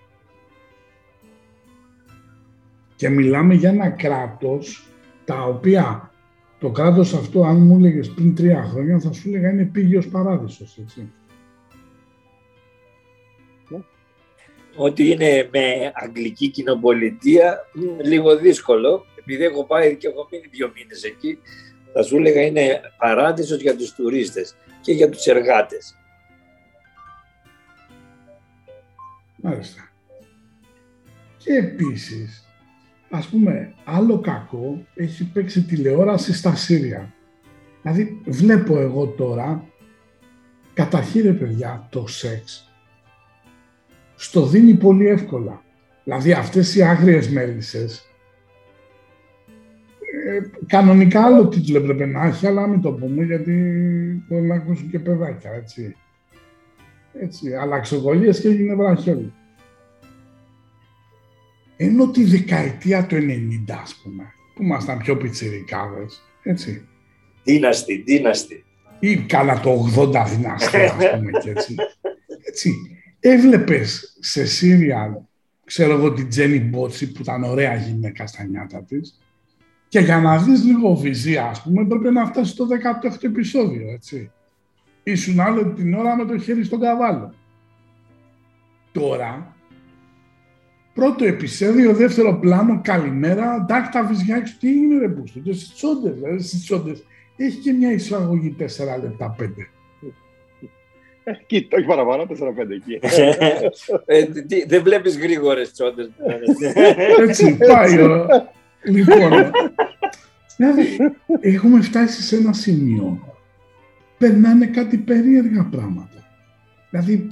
Και μιλάμε για ένα κράτος τα οποία το κράτος αυτό, αν μου έλεγες πριν τρία χρόνια, θα σου έλεγα είναι πήγιος παράδεισος, έτσι. Ότι είναι με αγγλική κοινοπολιτεία, λίγο δύσκολο, επειδή έχω πάει και έχω μείνει δύο μήνες εκεί, θα σου έλεγα είναι παράδεισος για τους τουρίστες και για τους εργάτες. Μάλιστα. Και επίσης, ας πούμε, άλλο κακό έχει παίξει τηλεόραση στα Σύρια. Δηλαδή, βλέπω εγώ τώρα, καταρχήν ρε παιδιά, το σεξ στο δίνει πολύ εύκολα. Δηλαδή, αυτές οι άγριες μέλισσες, ε, κανονικά άλλο τίτλο έπρεπε να έχει, αλλά μην το πούμε, γιατί μπορεί να ακούσουν και παιδάκια, έτσι. Έτσι, αλλαξοκολλίες και έγινε βραχιόλι. Ενώ τη δεκαετία του 90, ας πούμε, που ήμασταν πιο πιτσιρικάδες, έτσι. Δύναστη, δύναστη. Ή καλά το 80 δυναστή, ας πούμε, και έτσι. Έτσι, έβλεπες σε σύριαλ, ξέρω εγώ την Τζένι Μπότσι, που ήταν ωραία γυναίκα στα νιάτα της, και για να δεις λίγο βυζία, ας πούμε, πρέπει να φτάσει στο 18ο επεισόδιο, έτσι. Ήσουν άλλο την ώρα με το χέρι στον καβάλο. Τώρα, πρώτο επεισόδιο, δεύτερο πλάνο, καλημέρα, εντάξει τα βυζιά έξω, τι είναι ρε πούστο, και στις τσόντες, δηλαδή στις τσόντες. Έχει και μια εισαγωγή 4 λεπτά, 5. Κοίτα, όχι παραπάνω, 4-5 εκεί. Ε, δεν βλέπεις γρήγορες τσόντες. Έτσι, πάει. Λοιπόν, δηλαδή, έχουμε φτάσει σε ένα σημείο περνάνε κάτι περίεργα πράγματα. Δηλαδή,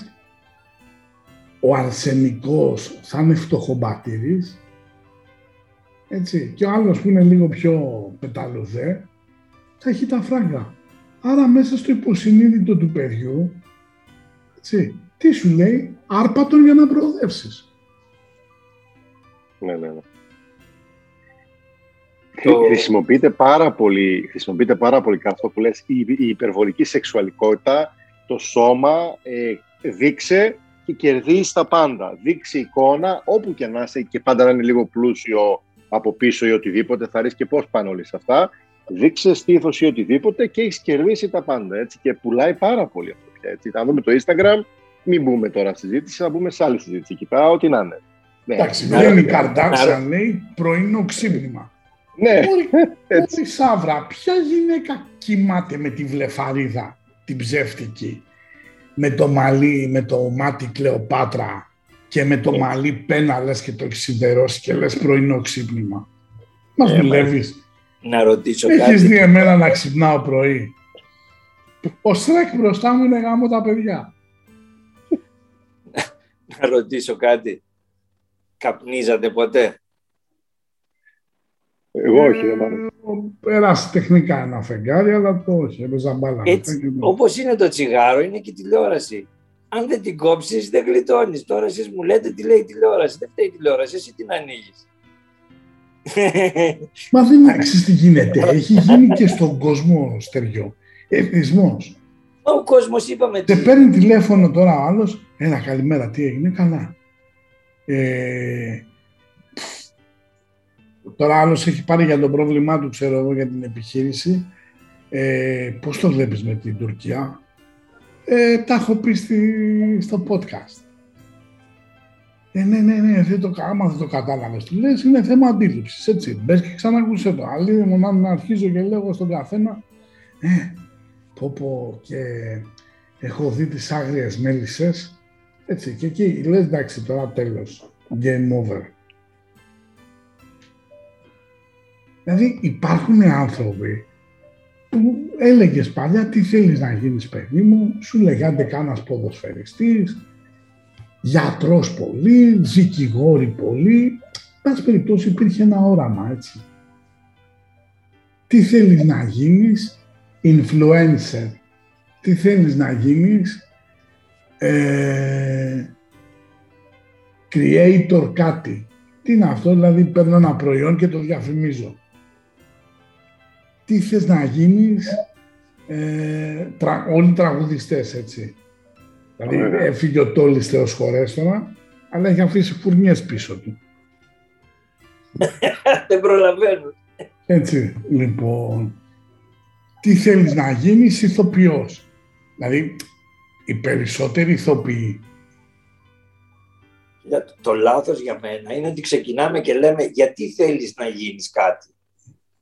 ο αρσενικός θα είναι φτωχομπατήρης, έτσι, και ο άλλος που είναι λίγο πιο πεταλουδέ, θα έχει τα φράγκα. Άρα μέσα στο υποσυνείδητο του παιδιού, έτσι, τι σου λέει, άρπατον για να προοδεύσεις. Ναι, ναι, ναι. Το... Χρησιμοποιείται πάρα πολύ, χρησιμοποιείται πάρα πολύ αυτό που λες, η, η υπερβολική σεξουαλικότητα, το σώμα, ε, δείξε και κερδίζει τα πάντα. Δείξει εικόνα, όπου και να είσαι και πάντα να είναι λίγο πλούσιο από πίσω ή οτιδήποτε, θα ρίξει και πώς πάνε όλοι σε αυτά. Δείξε στήθος ή οτιδήποτε και έχεις κερδίσει τα πάντα. Έτσι, και πουλάει πάρα πολύ αυτό πια. Έτσι. Θα δούμε το Instagram, μην μπούμε τώρα στη συζήτηση, θα μπούμε σε άλλη συζήτηση εκεί πέρα, ό,τι να είναι. Ναι. Εντάξει, βγαίνει η Καρντάξια, λέει πρωινό ξύπνημα. Ναι, έτσι. Σάβρα, ποια γυναίκα κοιμάται με τη βλεφαρίδα, την ψεύτικη, με το μαλλί, με το μάτι Κλεοπάτρα και με το ναι. μαλλί πένα λες και το έχει σιδερώσει και λες πρωινό ξύπνημα. Μας ε, δουλεύεις. Να ρωτήσω Έχεις κάτι. Έχεις δει εμένα να ξυπνάω πρωί; Ο Στρέκ μπροστά μου είναι γάμο τα παιδιά. να ρωτήσω κάτι. Καπνίζατε ποτέ; Εγώ όχι, δεν πάρω. Πέρασε τεχνικά ένα φεγγάρι, αλλά το όχι, έπαιζα μπάλα. Έτσι, όπως είναι το τσιγάρο, είναι και η τηλεόραση. αν δεν την κόψεις δεν γλιτώνεις. Τώρα εσείς μου λέτε τι λέει η τηλεόραση. Δεν φταίει η τηλεόραση, εσύ την ανοίγεις. Μα δεν άξιζε τι γίνεται. Έχει γίνει και στον κόσμο στεριό. Εθισμός. Ο κόσμος είπαμε τι. παίρνει τηλέφωνο τώρα ο άλλος. Ένα καλημέρα, τι έγινε, καλά. Ε, τώρα άλλος έχει πάρει για το πρόβλημά του, ξέρω εγώ, για την επιχείρηση. Ε, πώς το βλέπεις με την Τουρκία; Ε, τα έχω πει στο podcast. Ε, ναι, ναι, ναι, δεν το, άμα δεν το κατάλαβες, του λες, είναι θέμα αντίληψης. Έτσι. Μπες και ξανακούσε το. Άλλη μονάδα να αρχίζω και λέγω στον καθένα. Ε, πω πω και έχω δει τις άγριες μέλισσες. Έτσι, και εκεί λες, εντάξει, τώρα τέλος. Game over. Δηλαδή υπάρχουν άνθρωποι που έλεγες παλιά τι θέλεις να γίνεις παιδί μου, σου λέγατε κάνας ποδοσφαιριστής, γιατρός πολύ, δικηγόροι πολύ. Πάση περιπτώσει υπήρχε ένα όραμα, έτσι. Τι θέλεις να γίνεις, influencer. Τι θέλεις να γίνεις, ε, creator κάτι. Τι είναι αυτό, δηλαδή παίρνω ένα προϊόν και το διαφημίζω. Τι θες να γίνεις, ε, τρα, όλοι τραγουδιστές, έτσι. Δηλαδή έφυγε ο Τόλης Θεός χωρές τώρα, αλλά έχει αφήσει φουρνιές πίσω του. Δεν προλαβαίνω. Έτσι, λοιπόν, τι θέλεις να γίνεις ηθοποιός. Δηλαδή, οι περισσότεροι ηθοποιοί. Το λάθος για μένα είναι ότι ξεκινάμε και λέμε γιατί θέλεις να γίνεις κάτι.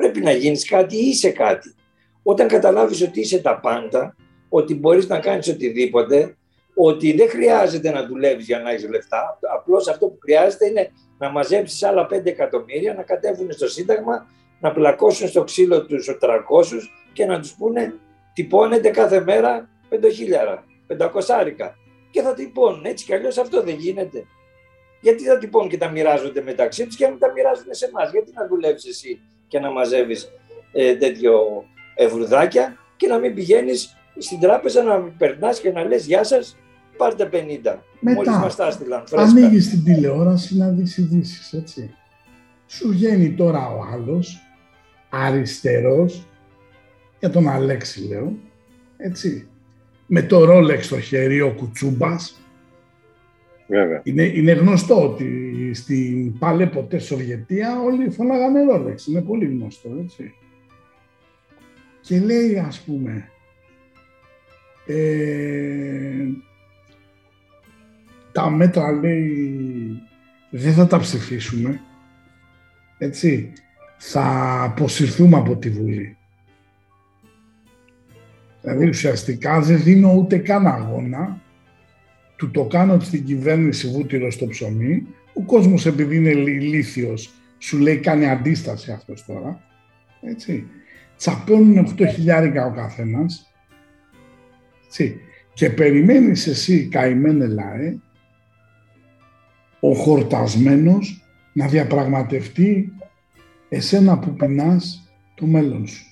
Πρέπει να γίνεις κάτι ή είσαι κάτι. Όταν καταλάβεις ότι είσαι τα πάντα, ότι μπορείς να κάνεις οτιδήποτε, ότι δεν χρειάζεται να δουλεύεις για να έχεις λεφτά. Απλώς αυτό που χρειάζεται είναι να μαζέψεις άλλα 5 εκατομμύρια, να κατέβουν στο Σύνταγμα, να πλακώσουν στο ξύλο τους 300 και να τους πούνε τυπώνετε κάθε μέρα 5.000, 500 άρικα. Και θα τυπώνουν. Έτσι κι αλλιώς αυτό δεν γίνεται. Γιατί θα τυπώνουν και τα μοιράζονται μεταξύ τους και να τα μοιράζουν σε εμάς. Γιατί να δουλεύεις εσύ και να μαζεύεις ε, τέτοιο ευρουδάκια και να μην πηγαίνεις στην τράπεζα να περνάς και να λες Γεια σας, πάρτε 50. Μετά, μας τα έστειλαν ανοίγεις την τηλεόραση να δεις ειδήσεις, έτσι. Σου βγαίνει τώρα ο άλλος, αριστερός, για τον Αλέξη λέω, έτσι. Με το ρόλεξ στο χέρι ο Κουτσούμπας. Βέβαια. Είναι, είναι γνωστό ότι στην πάλε ποτέ Σοβιετία όλοι φωνάγανε ρόλεξ. Είναι πολύ γνωστό, έτσι. Και λέει, ας πούμε, ε, τα μέτρα λέει δεν θα τα ψηφίσουμε, έτσι, θα αποσυρθούμε από τη Βουλή. Δηλαδή ουσιαστικά δεν δίνω ούτε καν αγώνα, του το κάνω στην κυβέρνηση βούτυρο στο ψωμί, ο κόσμος επειδή είναι ηλίθιος σου λέει κάνει αντίσταση αυτός τώρα, έτσι. Τσαπώνουν 8 χιλιάρικα ο καθένας, έτσι. Και περιμένεις εσύ καημένε λαέ, ο χορτασμένος να διαπραγματευτεί εσένα που πεινάς το μέλλον σου.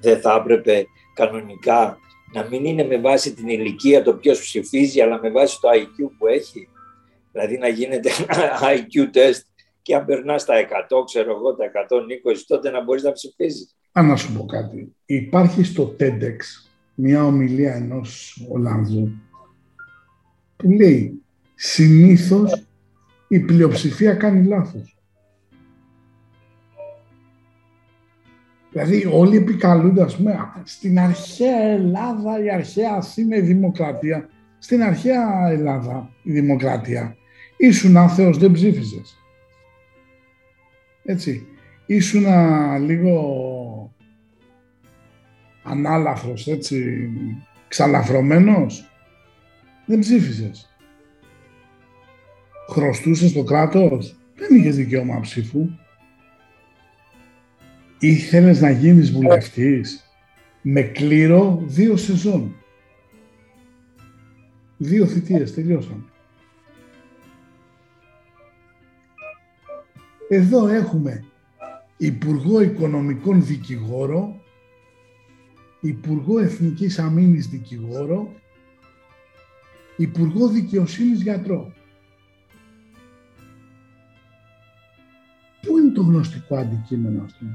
Δεν θα έπρεπε κανονικά να μην είναι με βάση την ηλικία το ποιος ψηφίζει, αλλά με βάση το IQ που έχει. Δηλαδή να γίνεται ένα IQ test και αν περνάς τα 100, ξέρω εγώ, τα 120, τότε να μπορείς να ψηφίζεις. Αν να σου πω κάτι. Υπάρχει στο TEDx μια ομιλία ενός Ολλανδού που λέει συνήθως η πλειοψηφία κάνει λάθος. Δηλαδή όλοι επικαλούνται, ας πούμε, στην αρχαία Ελλάδα η αρχαία Αθήνα η δημοκρατία. Στην αρχαία Ελλάδα η δημοκρατία ήσουν άθεος, δεν ψήφιζες. Έτσι. Ήσουν λίγο ανάλαφρος, έτσι, ξαλαφρωμένος, δεν ψήφισες. Χρωστούσες το κράτος, δεν είχες δικαίωμα ψήφου. Ήθελες να γίνεις βουλευτής με κλήρο δύο σεζόν. Δύο θητείες, τελειώσαμε. Εδώ έχουμε Υπουργό Οικονομικών Δικηγόρο Υπουργό Εθνικής Αμήνης Δικηγόρο, Υπουργό Δικαιοσύνης Γιατρό. Πού είναι το γνωστικό αντικείμενο αυτό.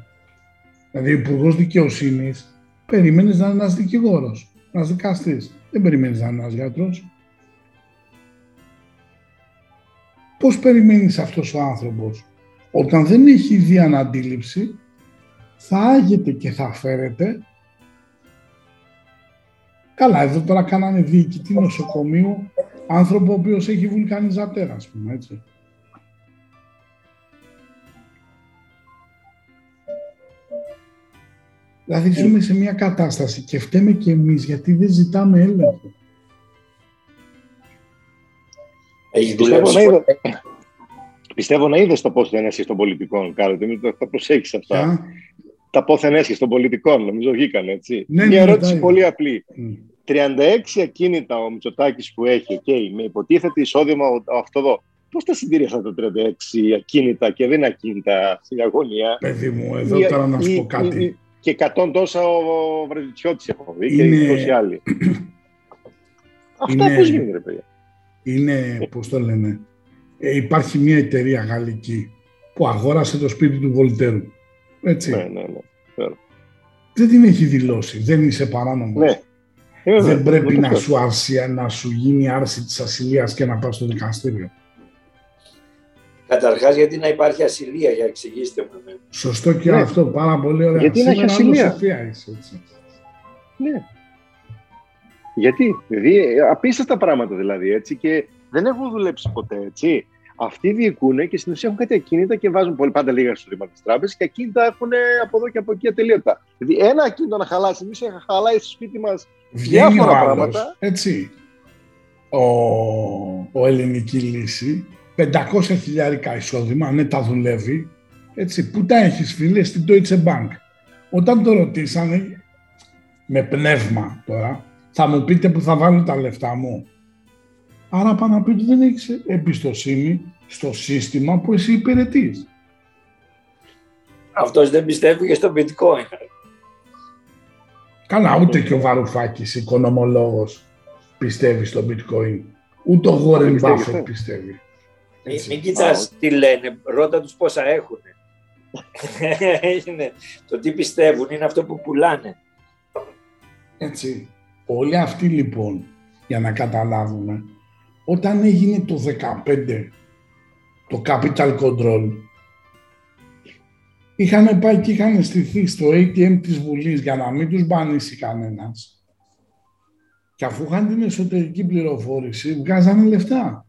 Δηλαδή, ο Υπουργός Δικαιοσύνης περίμενε να είναι ένας δικηγόρος, ένας δικαστής. Δεν περιμένεις να είναι ένας γιατρός. Πώς περιμένεις αυτός ο άνθρωπος, όταν δεν έχει ιδέα αντίληψη, θα άγεται και θα φέρεται. Καλά, εδώ τώρα κάνανε διοικητή νοσοκομείου άνθρωπο ο οποίος έχει βουλκανιζατέρα, ας πούμε, έτσι. Δηλαδή ζούμε σε μια κατάσταση και φταίμε και εμείς γιατί δεν ζητάμε έλεγχο. Έχει πιστεύω, να είδε, πιστεύω να είδες το πώς δεν των πολιτικών, Κάρl, δεν θα προσέχεις αυτά. Τα πόθεν έσχεσαι των πολιτικών, νομίζω βγήκαν έτσι. Ναι, μια ναι, ερώτηση ναι, πολύ απλή. 36 ακίνητα ο Μητσοτάκης που έχει, okay, με υποτίθεται εισόδημα αυτό εδώ. Πώς τα συντηρεί αυτά τα 36 ακίνητα και δεν ακίνητα στην αγωνία; Παιδί μου, εδώ ή, τώρα να σου πω κάτι και 100 τόσα ο Βρετιώτης έχω δει είναι... και τόσοι άλλοι. Αυτά είναι... πώς γίνεται, παιδιά. Είναι, πώς το λένε, ε, υπάρχει μια εταιρεία γαλλική που αγόρασε το σπίτι του Βολτέρου. Έτσι. Ναι, ναι, ναι. Δεν την έχει δηλώσει. Δεν είσαι παράνομος. Ναι. Δεν πρέπει να σου, αρσία, να σου γίνει άρση της ασυλίας και να πας στο δικαστήριο. Καταρχάς, γιατί να υπάρχει ασυλία, για εξηγήστε μου. Σωστό και ναι. αυτό, πάρα πολύ ωραία. Γιατί να έχεις ασυλία; Είσαι, έτσι. Ναι. Γιατί, δηλαδή, απίστευτα πράγματα δηλαδή, έτσι, και δεν έχουν δουλέψει ποτέ, έτσι. Αυτοί διοικούν και στην ουσία έχουν κάτι ακίνητα και βάζουν πολύ πάντα λίγα στο ρήμα της τράπεζας και ακίνητα έχουν από εδώ και από εκεί ατελείωτα. Δηλαδή, ένα ακίνητο να χαλάσει, εμείς έχουμε χαλάει στο σπίτι μας διάφορα πράγματα. Έτσι. Ο, ο ελληνική λύση 500 χιλιάρικα εισόδημα, ναι τα δουλεύει, έτσι, πού τα έχεις φίλε, στην Deutsche Bank; Όταν το ρωτήσανε, με πνεύμα τώρα, θα μου πείτε που θα βάλω τα λεφτά μου. Άρα πάνω να πει ότι δεν έχεις εμπιστοσύνη στο σύστημα που εσύ υπηρετείς. Αυτός δεν πιστεύει και στο bitcoin. Καλά, ούτε και ο Βαρουφάκης, οικονομολόγος, πιστεύει στο bitcoin. Ούτε ο Warren Buffett πιστεύει. Μην, μην κοιτάς τι λένε, ρώτα τους πόσα έχουν. το τι πιστεύουν είναι αυτό που πουλάνε. Έτσι. Όλοι αυτοί λοιπόν, για να καταλάβουμε, όταν έγινε το 15 το capital control, είχαν πάει και είχαν στηθεί στο ATM της Βουλής για να μην τους μπανίσει κανένας. Και αφού είχαν την εσωτερική πληροφόρηση, βγάζανε λεφτά.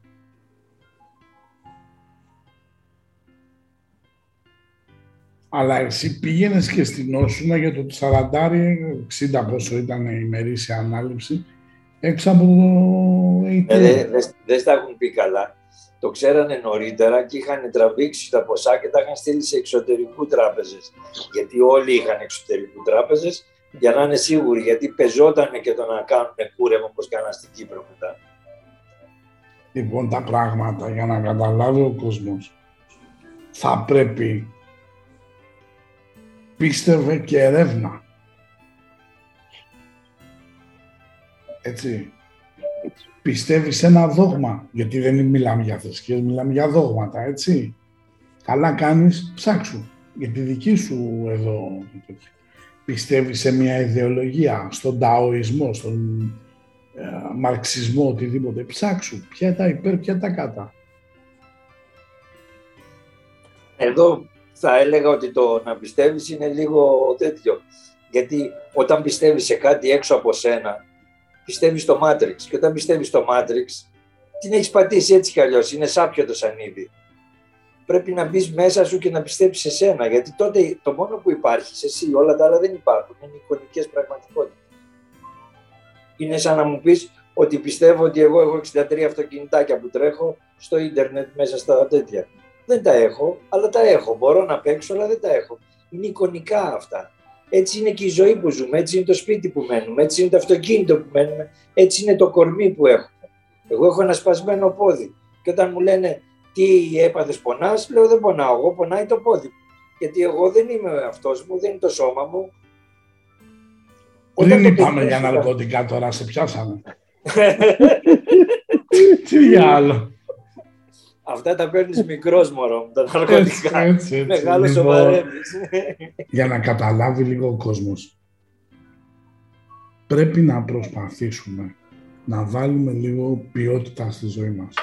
Αλλά εσύ πήγαινες και στην Όσουνα για το 40, 60 πόσο ήταν η ημερήσια ανάληψη, έξω από το ATM. Ε, δεν δε, τα έχουν πει καλά. Το ξέρανε νωρίτερα και είχαν τραβήξει τα ποσά και τα είχαν στείλει σε εξωτερικού τράπεζες. Γιατί όλοι είχαν εξωτερικού τράπεζες για να είναι σίγουροι. Γιατί πεζόταν και το να κάνουν κούρεμα όπως κάναν στην Κύπρο μετά. Λοιπόν, τα πράγματα για να καταλάβει ο κόσμος θα πρέπει πίστευε και ερεύνα. Έτσι. Πιστεύει σε ένα δόγμα, γιατί δεν μιλάμε για θρησκείες, μιλάμε για δόγματα, έτσι. Καλά κάνεις, ψάξου, για τη δική σου εδώ. Πιστεύει σε μια ιδεολογία, στον ταοισμό, στον ε, μαρξισμό, οτιδήποτε. Ψάξου, ποια τα υπέρ, ποια τα κάτω. Εδώ θα έλεγα ότι το να πιστεύεις είναι λίγο τέτοιο. Γιατί όταν πιστεύεις σε κάτι έξω από σένα, πιστεύεις στο Matrix. Και όταν πιστεύεις στο Matrix, την έχεις πατήσει έτσι κι αλλιώς, είναι σάπιο το σανίδι. Πρέπει να μπεις μέσα σου και να πιστέψεις σε σένα, γιατί τότε το μόνο που υπάρχει εσύ, όλα τα άλλα δεν υπάρχουν, είναι εικονικές πραγματικότητες. Είναι σαν να μου πεις ότι πιστεύω ότι εγώ έχω 63 αυτοκινητάκια που τρέχω στο ίντερνετ μέσα στα τέτοια. Δεν τα έχω, αλλά τα έχω. Μπορώ να παίξω, αλλά δεν τα έχω. Είναι εικονικά αυτά. Έτσι είναι και η ζωή που ζούμε, έτσι είναι το σπίτι που μένουμε, έτσι είναι το αυτοκίνητο που μένουμε, έτσι είναι το κορμί που έχουμε. Εγώ έχω ένα σπασμένο πόδι. Και όταν μου λένε τι έπαθες, πονάς, λέω δεν πονάω. Εγώ πονάει το πόδι μου. Γιατί εγώ δεν είμαι αυτός μου, δεν είναι το σώμα μου. Πριν είπαμε για ναρκωτικά τώρα, σε πιάσαμε. Τι για άλλο. Αυτά τα παίρνεις μικρός μωρό τα ναρκωτικά. Μεγάλος λοιπόν, Για να καταλάβει λίγο ο κόσμος. Πρέπει να προσπαθήσουμε να βάλουμε λίγο ποιότητα στη ζωή μας.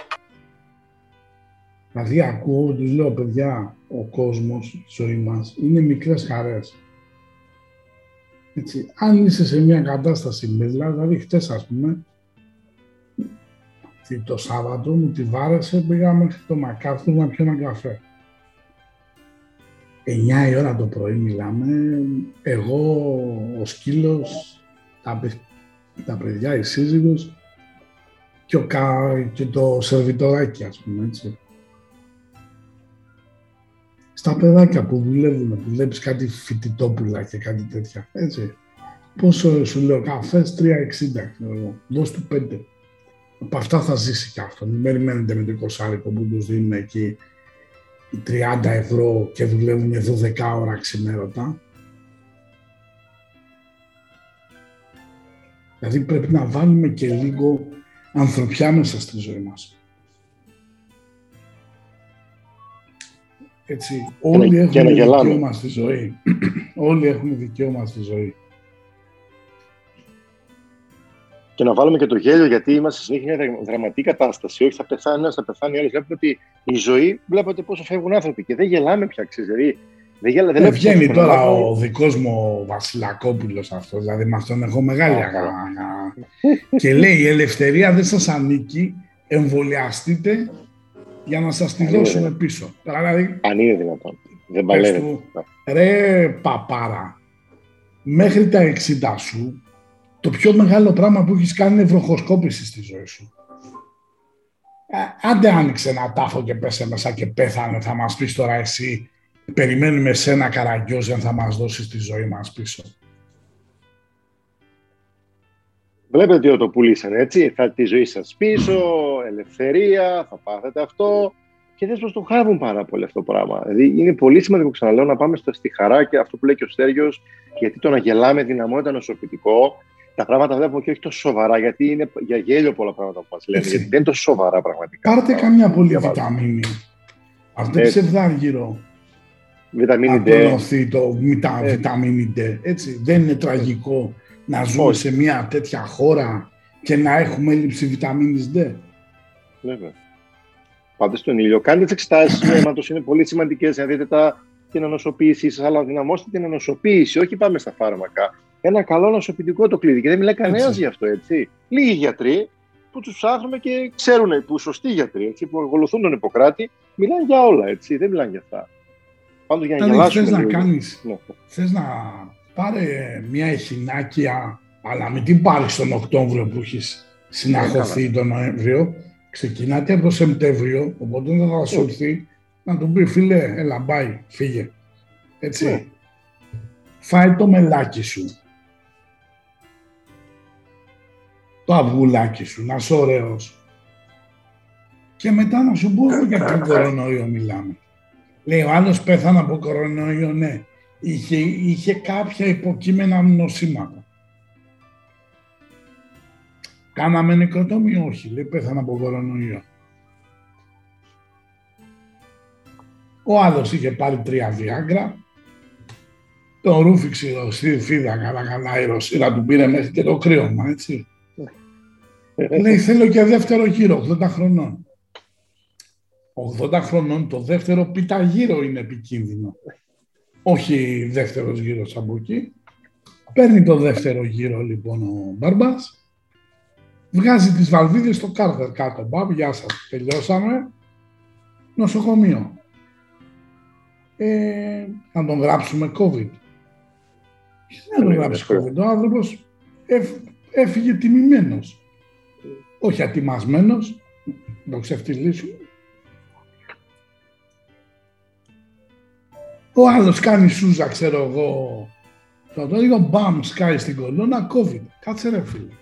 Δηλαδή ακούω, τους λέω παιδιά, ο κόσμος, η ζωή μας είναι μικρές χαρές. Έτσι, αν είσαι σε μια κατάσταση δηλαδή χτες ας πούμε, το Σάββατο μου τη βάρεσε, πήγα μέχρι το Μακάρθου να πιω ένα καφέ. 9 η ώρα το πρωί μιλάμε, εγώ, ο σκύλος, τα, τα παιδιά, η σύζυγος και, ο, και το σερβιτοράκι, ας πούμε, έτσι. Στα παιδάκια που δουλεύουν, που βλέπεις κάτι φοιτητόπουλα και κάτι τέτοια, έτσι. Πόσο σου λέω, καφές 3,60, ξέρω δώσ' του 5. Από αυτά θα ζήσει κι αυτό. Μην περιμένετε με το 20 που τους δίνουν εκεί οι 30 ευρώ και δουλεύουν 12 ώρα ξημέρωτα. Δηλαδή πρέπει να βάλουμε και λίγο ανθρωπιά μέσα στη ζωή μας. Έτσι, όλοι έχουν δικαίωμα στη ζωή. όλοι έχουν δικαίωμα στη ζωή. Και να βάλουμε και το γέλιο, γιατί είμαστε συνέχεια μια δραματική κατάσταση. Όχι, θα πεθάνει ένα, θα πεθάνει άλλος. Βλέπετε ότι η ζωή, βλέπετε πόσο φεύγουν άνθρωποι και δεν γελάμε πια, ξέρεις. Δηλαδή, δεν, γελά, δεν, δεν βγαίνει τώρα ο δικός μου ο Βασιλακόπουλος αυτός. Δηλαδή, με αυτόν έχω μεγάλη αγάπη. και λέει: Η ελευθερία δεν σας ανήκει. Εμβολιαστείτε για να σας τη δώσουμε πίσω. Δηλαδή, Αν είναι δυνατόν. Δεν παλεύει. Ρε παπάρα, μέχρι τα 60 σου το πιο μεγάλο πράγμα που έχεις κάνει είναι βροχοσκόπηση στη ζωή σου. Ε, άντε άνοιξε ένα τάφο και πέσε μέσα και πέθανε, θα μας πεις τώρα εσύ, περιμένουμε σένα καραγκιόζεν, θα μας δώσεις τη ζωή μας πίσω. Βλέπετε ότι το πουλήσανε έτσι, θα τη ζωή σας πίσω, ελευθερία, θα πάθετε αυτό και δεν το χάβουν πάρα πολύ αυτό το πράγμα. Δηλαδή είναι πολύ σημαντικό, ξαναλέω, να πάμε στο, στη χαρά και αυτό που λέει και ο Στέργιος, γιατί το να γελάμε δυναμώνεται νοσοποιητικό τα πράγματα βλέπουμε και όχι τόσο σοβαρά, γιατί είναι για γέλιο πολλά πράγματα που μας λένε. Γιατί δεν είναι τόσο σοβαρά πραγματικά. Πάρτε καμιά πολύ βιταμίνη. Αυτό είναι ψευδάργυρο. Βιταμίνη D. το μετα, βιταμίνη D. Έτσι. Δεν είναι τραγικό να ζούμε σε μια τέτοια χώρα και να έχουμε έλλειψη βιταμίνης D. Βέβαια. Πάτε στον ήλιο. Κάντε τις εξετάσεις του αίματος, είναι πολύ σημαντικές να δείτε τα, την ανοσοποίησή σας, αλλά δυναμώστε την ανοσοποίηση. Όχι πάμε στα φάρμακα ένα καλό νοσοποιητικό το κλειδί. Και δεν μιλάει κανένας γι' αυτό, έτσι. Λίγοι γιατροί που τους ψάχνουμε και ξέρουν, που σωστοί γιατροί, έτσι, που ακολουθούν τον Ιπποκράτη, μιλάνε για όλα, έτσι. Δεν μιλάνε για αυτά. Πάντως για να γελάσουμε. Θες να κάνεις, ναι. θες να πάρε μια εχινάκια, αλλά μην την πάρεις τον Οκτώβριο που έχεις συναχωθεί τον Νοέμβριο. Ξεκινάτε από το Σεπτέμβριο, οπότε δεν θα σου έρθει να του πει φίλε, έλα, μπάει, φύγε. Έτσι. Ναι. Φάει το μελάκι σου. Το αυγουλάκι σου, να είσαι ωραίος. Και μετά να σου πω για τον κορονοϊό μιλάμε. Λέει ο άλλος πέθανε από κορονοϊό, ναι. Είχε, είχε κάποια υποκείμενα νοσήματα. Κάναμε νεκροτόμιο, όχι. Λέει πέθανε από κορονοϊό. Ο άλλος είχε πάρει τρία διάγκρα. Τον ρούφηξε στη φίδα καλά καλά η Ρωσίρα του πήρε μέχρι και το κρύωμα, έτσι. Λέει θέλω και δεύτερο γύρο, 80 χρονών. 80 χρονών το δεύτερο πιταγύρο είναι επικίνδυνο. Όχι δεύτερος γύρος από εκεί. Παίρνει το δεύτερο γύρο λοιπόν ο Μπαρμπάς. Βγάζει τις βαλβίδες στο κάρτερ κάτω. Μπαμ, γεια σας, τελειώσαμε. Νοσοκομείο. Ε, να τον γράψουμε COVID. Δεν τον γράψει COVID. Ο άνθρωπος έφυγε τιμημένος όχι ατιμασμένος, να το ξεφτυλίσουμε. Ο άλλος κάνει σούζα, ξέρω εγώ, το το λίγο μπαμ σκάει στην κολόνα, COVID. Κάτσε ρε φίλε.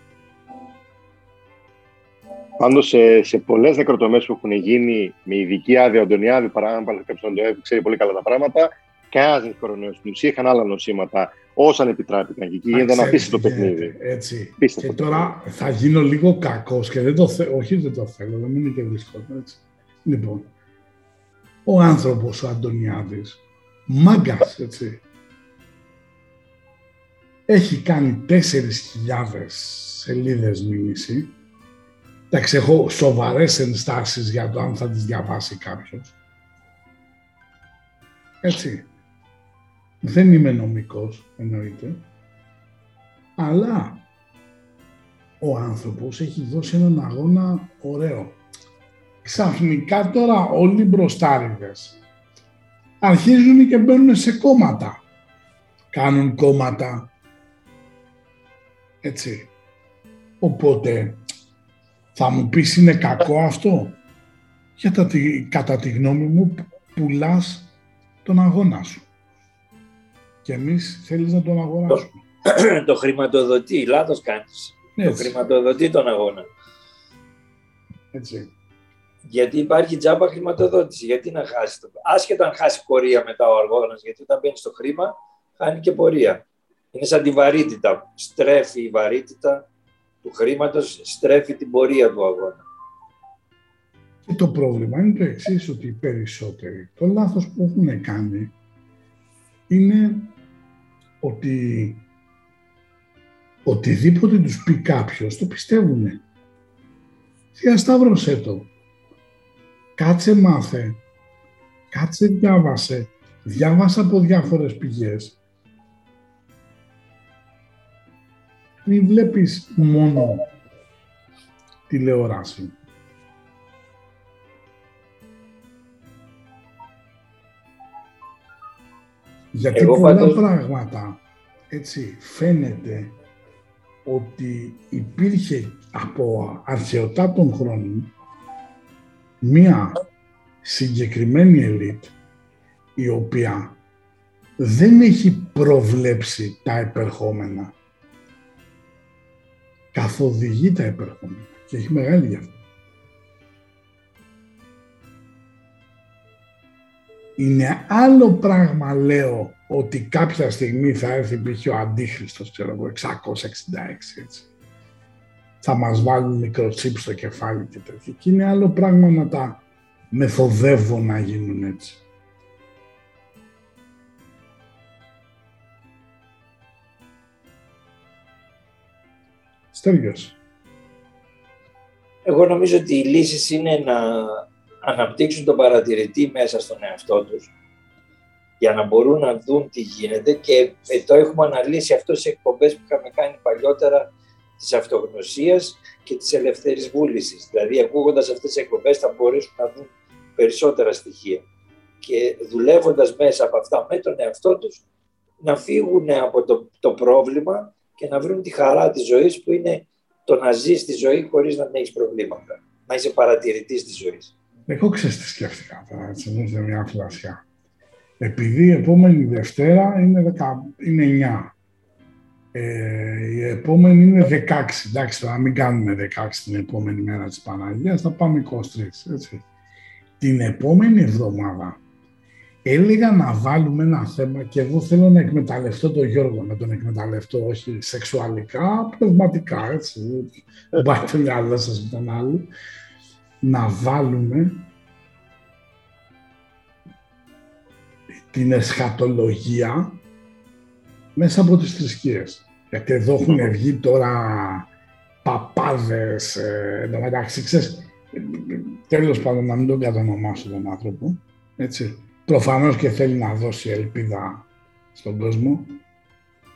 Πάντως σε, σε πολλές νεκροτομές που έχουν γίνει με ειδική άδεια ο Αντωνιάδη, παράδειγμα, κάποιος τον το ξέρει πολύ καλά τα πράγματα, Κανένα δεν έχει κορονοϊός στην ουσία. Είχαν άλλα νοσήματα όσαν επιτράπηκαν και εκεί γίνεται να αφήσει το παιχνίδι. Έτσι. Πίστευτο και τώρα θα γίνω λίγο κακός και δεν το θέλω. Όχι, δεν το θέλω, δεν είναι και δύσκολο. Έτσι. Λοιπόν, ο άνθρωπος ο Αντωνιάδης, μάγκας, έτσι. Έχει κάνει 4.000 σελίδες μήνυση. Εντάξει, έχω σοβαρές ενστάσεις για το αν θα τις διαβάσει κάποιος. Έτσι. Δεν είμαι νομικός, εννοείται. Αλλά ο άνθρωπος έχει δώσει έναν αγώνα ωραίο. Ξαφνικά τώρα όλοι οι μπροστάριδες αρχίζουν και μπαίνουν σε κόμματα. Κάνουν κόμματα. Έτσι. Οπότε, θα μου πεις είναι κακό αυτό; Για κατά τη γνώμη μου πουλάς τον αγώνα σου. Και εμείς θέλεις να τον αγοράσουμε. Το, το χρηματοδοτεί, λάθος κάνεις. Το χρηματοδοτεί τον αγώνα. Έτσι. Γιατί υπάρχει τζάμπα χρηματοδότηση. Γιατί να χάσει το. Άσχετα αν χάσει πορεία μετά ο αγώνας, γιατί όταν μπαίνει στο χρήμα, χάνει και πορεία. Είναι σαν τη βαρύτητα. Στρέφει η βαρύτητα του χρήματος, στρέφει την πορεία του αγώνα. Και το πρόβλημα είναι το εξής ότι οι περισσότεροι το λάθος που έχουν κάνει είναι ότι οτιδήποτε τους πει κάποιος το πιστεύουν. Διασταύρωσέ το. Κάτσε μάθε. Κάτσε διάβασε. Διάβασα από διάφορες πηγές. Μην βλέπεις μόνο τηλεόραση. Γιατί πολλά πράγματα έτσι φαίνεται ότι υπήρχε από αρχαιοτά των χρόνων μία συγκεκριμένη ελίτ η οποία δεν έχει προβλέψει τα επερχόμενα. Καθοδηγεί τα επερχόμενα και έχει μεγάλη διαφορά. Είναι άλλο πράγμα, λέω, ότι κάποια στιγμή θα έρθει π.χ. ο Αντίχριστος, ξέρω εγώ, 666, έτσι. Θα μας βάλουν μικροτσίπ στο κεφάλι και τέτοια. Και είναι άλλο πράγμα να τα μεθοδεύω να γίνουν έτσι. Στέργιος. Εγώ νομίζω ότι οι λύσεις είναι να αναπτύξουν τον παρατηρητή μέσα στον εαυτό τους για να μπορούν να δουν τι γίνεται και ε, το έχουμε αναλύσει αυτό σε εκπομπές που είχαμε κάνει παλιότερα της αυτογνωσίας και της ελευθερής βούλησης. Δηλαδή ακούγοντας αυτές τις εκπομπές θα μπορέσουν να δουν περισσότερα στοιχεία και δουλεύοντας μέσα από αυτά με τον εαυτό τους να φύγουν από το, το πρόβλημα και να βρουν τη χαρά της ζωής που είναι το να ζεις τη ζωή χωρίς να έχεις προβλήματα. Να είσαι παρατηρητής της ζωής. Εγώ ξέρεις τι σκέφτηκα τώρα, έτσι, μου μια φλασιά. Επειδή η επόμενη Δευτέρα είναι, 10, είναι 9. Ε, η επόμενη είναι 16. Εντάξει, τώρα μην κάνουμε 16 την επόμενη μέρα της Παναγίας, θα πάμε 23, έτσι. Την επόμενη εβδομάδα έλεγα να βάλουμε ένα θέμα και εγώ θέλω να εκμεταλλευτώ τον Γιώργο, να τον εκμεταλλευτώ όχι σεξουαλικά, πνευματικά, έτσι. Πάει το μυαλό σας με τον άλλο να βάλουμε την εσχατολογία μέσα από τις θρησκείες. Γιατί εδώ έχουν βγει τώρα παπάδες, ε, εν τω μεταξύ, ξέρεις, τέλος πάντων να μην τον κατανομάσω τον άνθρωπο, έτσι. Προφανώς και θέλει να δώσει ελπίδα στον κόσμο.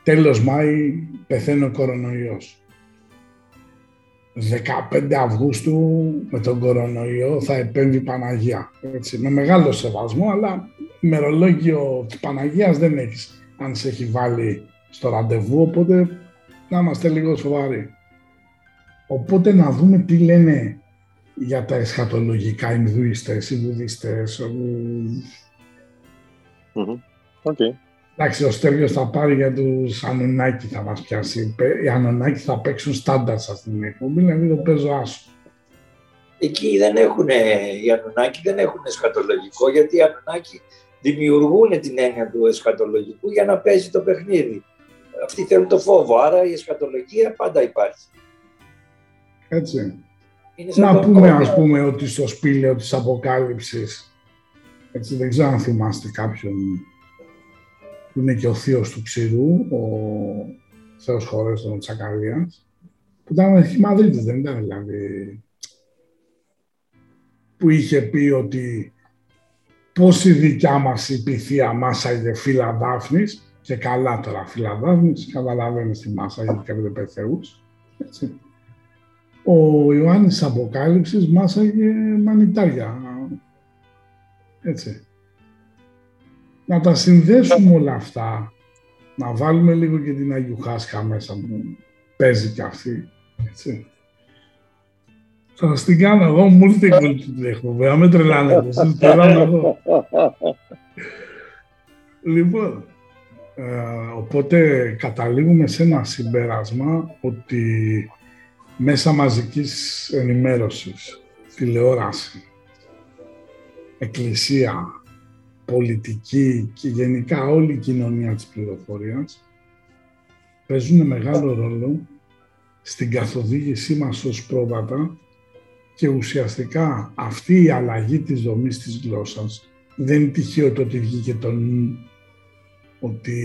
Τέλος Μάη πεθαίνει ο κορονοϊός. 15 Αυγούστου με τον κορονοϊό θα επέμβει η Παναγία. Έτσι, με μεγάλο σεβασμό, αλλά ημερολόγιο της Παναγίας δεν έχεις αν σε έχει βάλει στο ραντεβού, οπότε να είμαστε λίγο σοβαροί. Οπότε να δούμε τι λένε για τα εσχατολογικά Ινδουίστες, οι Βουδιστές. Okay. Εντάξει, ο Στέλιος θα πάρει για τους Ανουνάκη θα μας πιάσει. Οι Ανουνάκη θα παίξουν στάνταρ σας την εκπομπή, δηλαδή το παίζω άσο. Εκεί δεν έχουν, οι Ανουνάκη δεν έχουν εσχατολογικό, γιατί οι Ανουνάκη δημιουργούν την έννοια του εσχατολογικού για να παίζει το παιχνίδι. Αυτοί θέλουν το φόβο, άρα η εσχατολογία πάντα υπάρχει. Έτσι. Να πούμε ας πούμε ότι στο σπήλαιο της Αποκάλυψης, έτσι δεν ξέρω αν θυμάστε κάποιον που είναι και ο θείος του Ξηρού, ο Θεός Χωρές των Τσακαλίας, που ήταν Μαδρίτης, δεν ήταν δηλαδή, που είχε πει ότι πώς η δικιά μας η πυθία μάσα είναι φύλλα δάφνης, και καλά τώρα φύλλα δάφνης, καταλαβαίνεις τη μάσα γιατί και πέντε θεούς, έτσι ο Ιωάννης Αποκάλυψης μάσαγε μανιτάρια. Έτσι. Να τα συνδέσουμε όλα αυτά, να βάλουμε λίγο και την Αγίου Χάσκα μέσα που παίζει κι αυτή. Έτσι. Θα σας την κάνω εγώ, μου ήρθε η την εκπομπή, να με τρελάνετε, σας τρελάνω εδώ. Λοιπόν, ε, οπότε καταλήγουμε σε ένα συμπέρασμα ότι μέσα μαζικής ενημέρωσης, τηλεόραση, εκκλησία, πολιτική και γενικά όλη η κοινωνία της πληροφορίας παίζουν μεγάλο ρόλο στην καθοδήγησή μας ως πρόβατα και ουσιαστικά αυτή η αλλαγή της δομής της γλώσσας δεν είναι τυχαίο το ότι βγήκε το ότι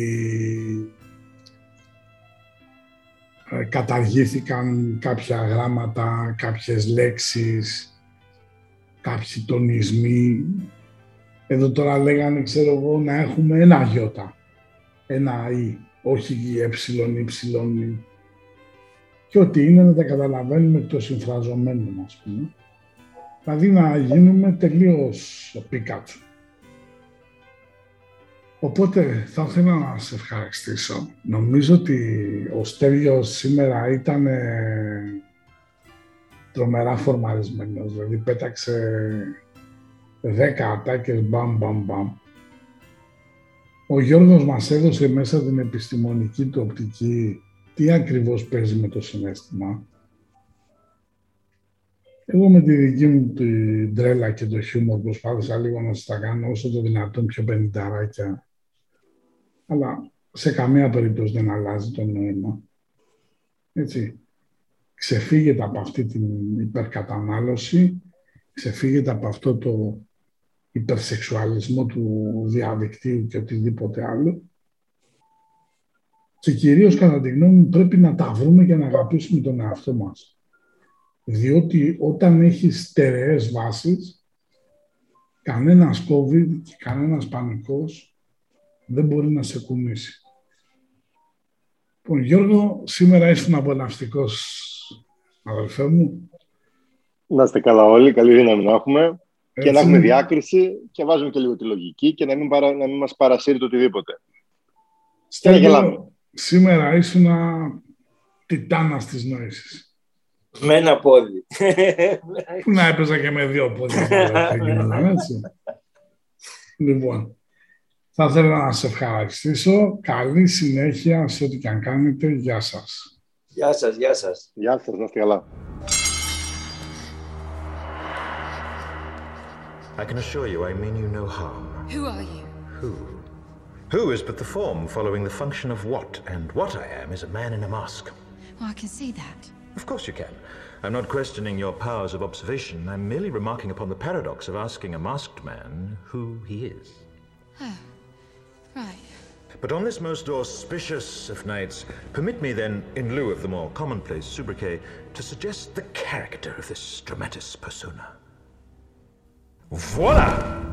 ε, καταργήθηκαν κάποια γράμματα, κάποιες λέξεις, κάποιοι τονισμοί. Εδώ τώρα λέγανε, ξέρω εγώ, να έχουμε ένα γιώτα, ένα ή, όχι έψιλον ή ψιλον Και ό,τι είναι να τα καταλαβαίνουμε εκ των συμφραζομένων, ας πούμε. Δηλαδή να γίνουμε τελείως Πίκατσου. Οπότε θα ήθελα να σε ευχαριστήσω. Νομίζω ότι ο Στέλιος σήμερα ήταν ε, τρομερά φορμαρισμένος, δηλαδή πέταξε δέκα ατάκες μπαμ μπαμ μπαμ. Ο Γιώργος μας έδωσε μέσα την επιστημονική του οπτική τι ακριβώς παίζει με το συνέστημα. Εγώ με τη δική μου την τρέλα και το χιούμορ προσπάθησα λίγο να σας τα κάνω όσο το δυνατόν πιο πενηνταράκια αλλά σε καμία περίπτωση δεν αλλάζει το νόημα. Έτσι. Ξεφύγετε από αυτή την υπερκατανάλωση, ξεφύγετε από αυτό το υπερσεξουαλισμό του διαδικτύου και οτιδήποτε άλλο. Και κυρίως, κατά τη γνώμη μου, πρέπει να τα βρούμε και να αγαπήσουμε τον εαυτό μας. Διότι όταν έχεις στερεές βάσεις, κανένας COVID και κανένας πανικός δεν μπορεί να σε κουνήσει. Λοιπόν, Γιώργο, σήμερα ήσουν απολαυστικός αδελφέ μου. Να είστε καλά όλοι, καλή δύναμη να έχουμε. Και να έχουμε διάκριση και βάζουμε και λίγο τη λογική και να μην, παρα, να μην μας παρασύρει το οτιδήποτε. Στέλιο, σήμερα ήσουν τιτάνας της νόησης. Με ένα πόδι. να έπαιζα και με δύο πόδια. έτσι. λοιπόν, θα ήθελα να σε ευχαριστήσω. Καλή συνέχεια σε ό,τι και αν κάνετε. Γεια σας. Γεια σας, γεια σας. Γεια σας, να είστε καλά. I can assure you I mean you no harm. Who are you? Who? Who is but the form following the function of what, and what I am is a man in a mask. Well, I can see that. Of course you can. I'm not questioning your powers of observation. I'm merely remarking upon the paradox of asking a masked man who he is. Oh. Right. But on this most auspicious of nights, permit me then, in lieu of the more commonplace sobriquet, to suggest the character of this dramatis persona. Voila!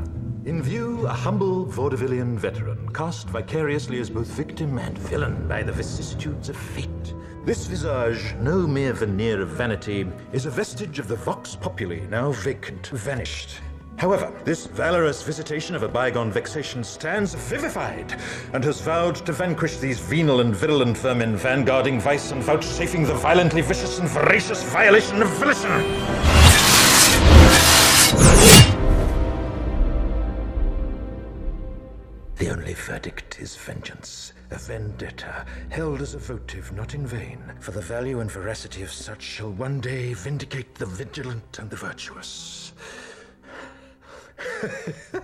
In view, a humble vaudevillian veteran, cast vicariously as both victim and villain by the vicissitudes of fate. This visage, no mere veneer of vanity, is a vestige of the vox populi, now vacant, vanished, However, this valorous visitation of a bygone vexation stands vivified, and has vowed to vanquish these venal and virulent vermin, vanguarding vice and vouchsafing the violently vicious and voracious violation of volition. The only verdict is vengeance, a vendetta, held as a votive not in vain, for the value and veracity of such shall one day vindicate the vigilant and the virtuous.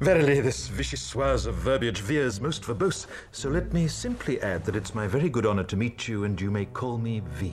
Verily, this vicious vichyssoise of verbiage veers most verbose, so let me simply add that it's my very good honor to meet you, and you may call me V.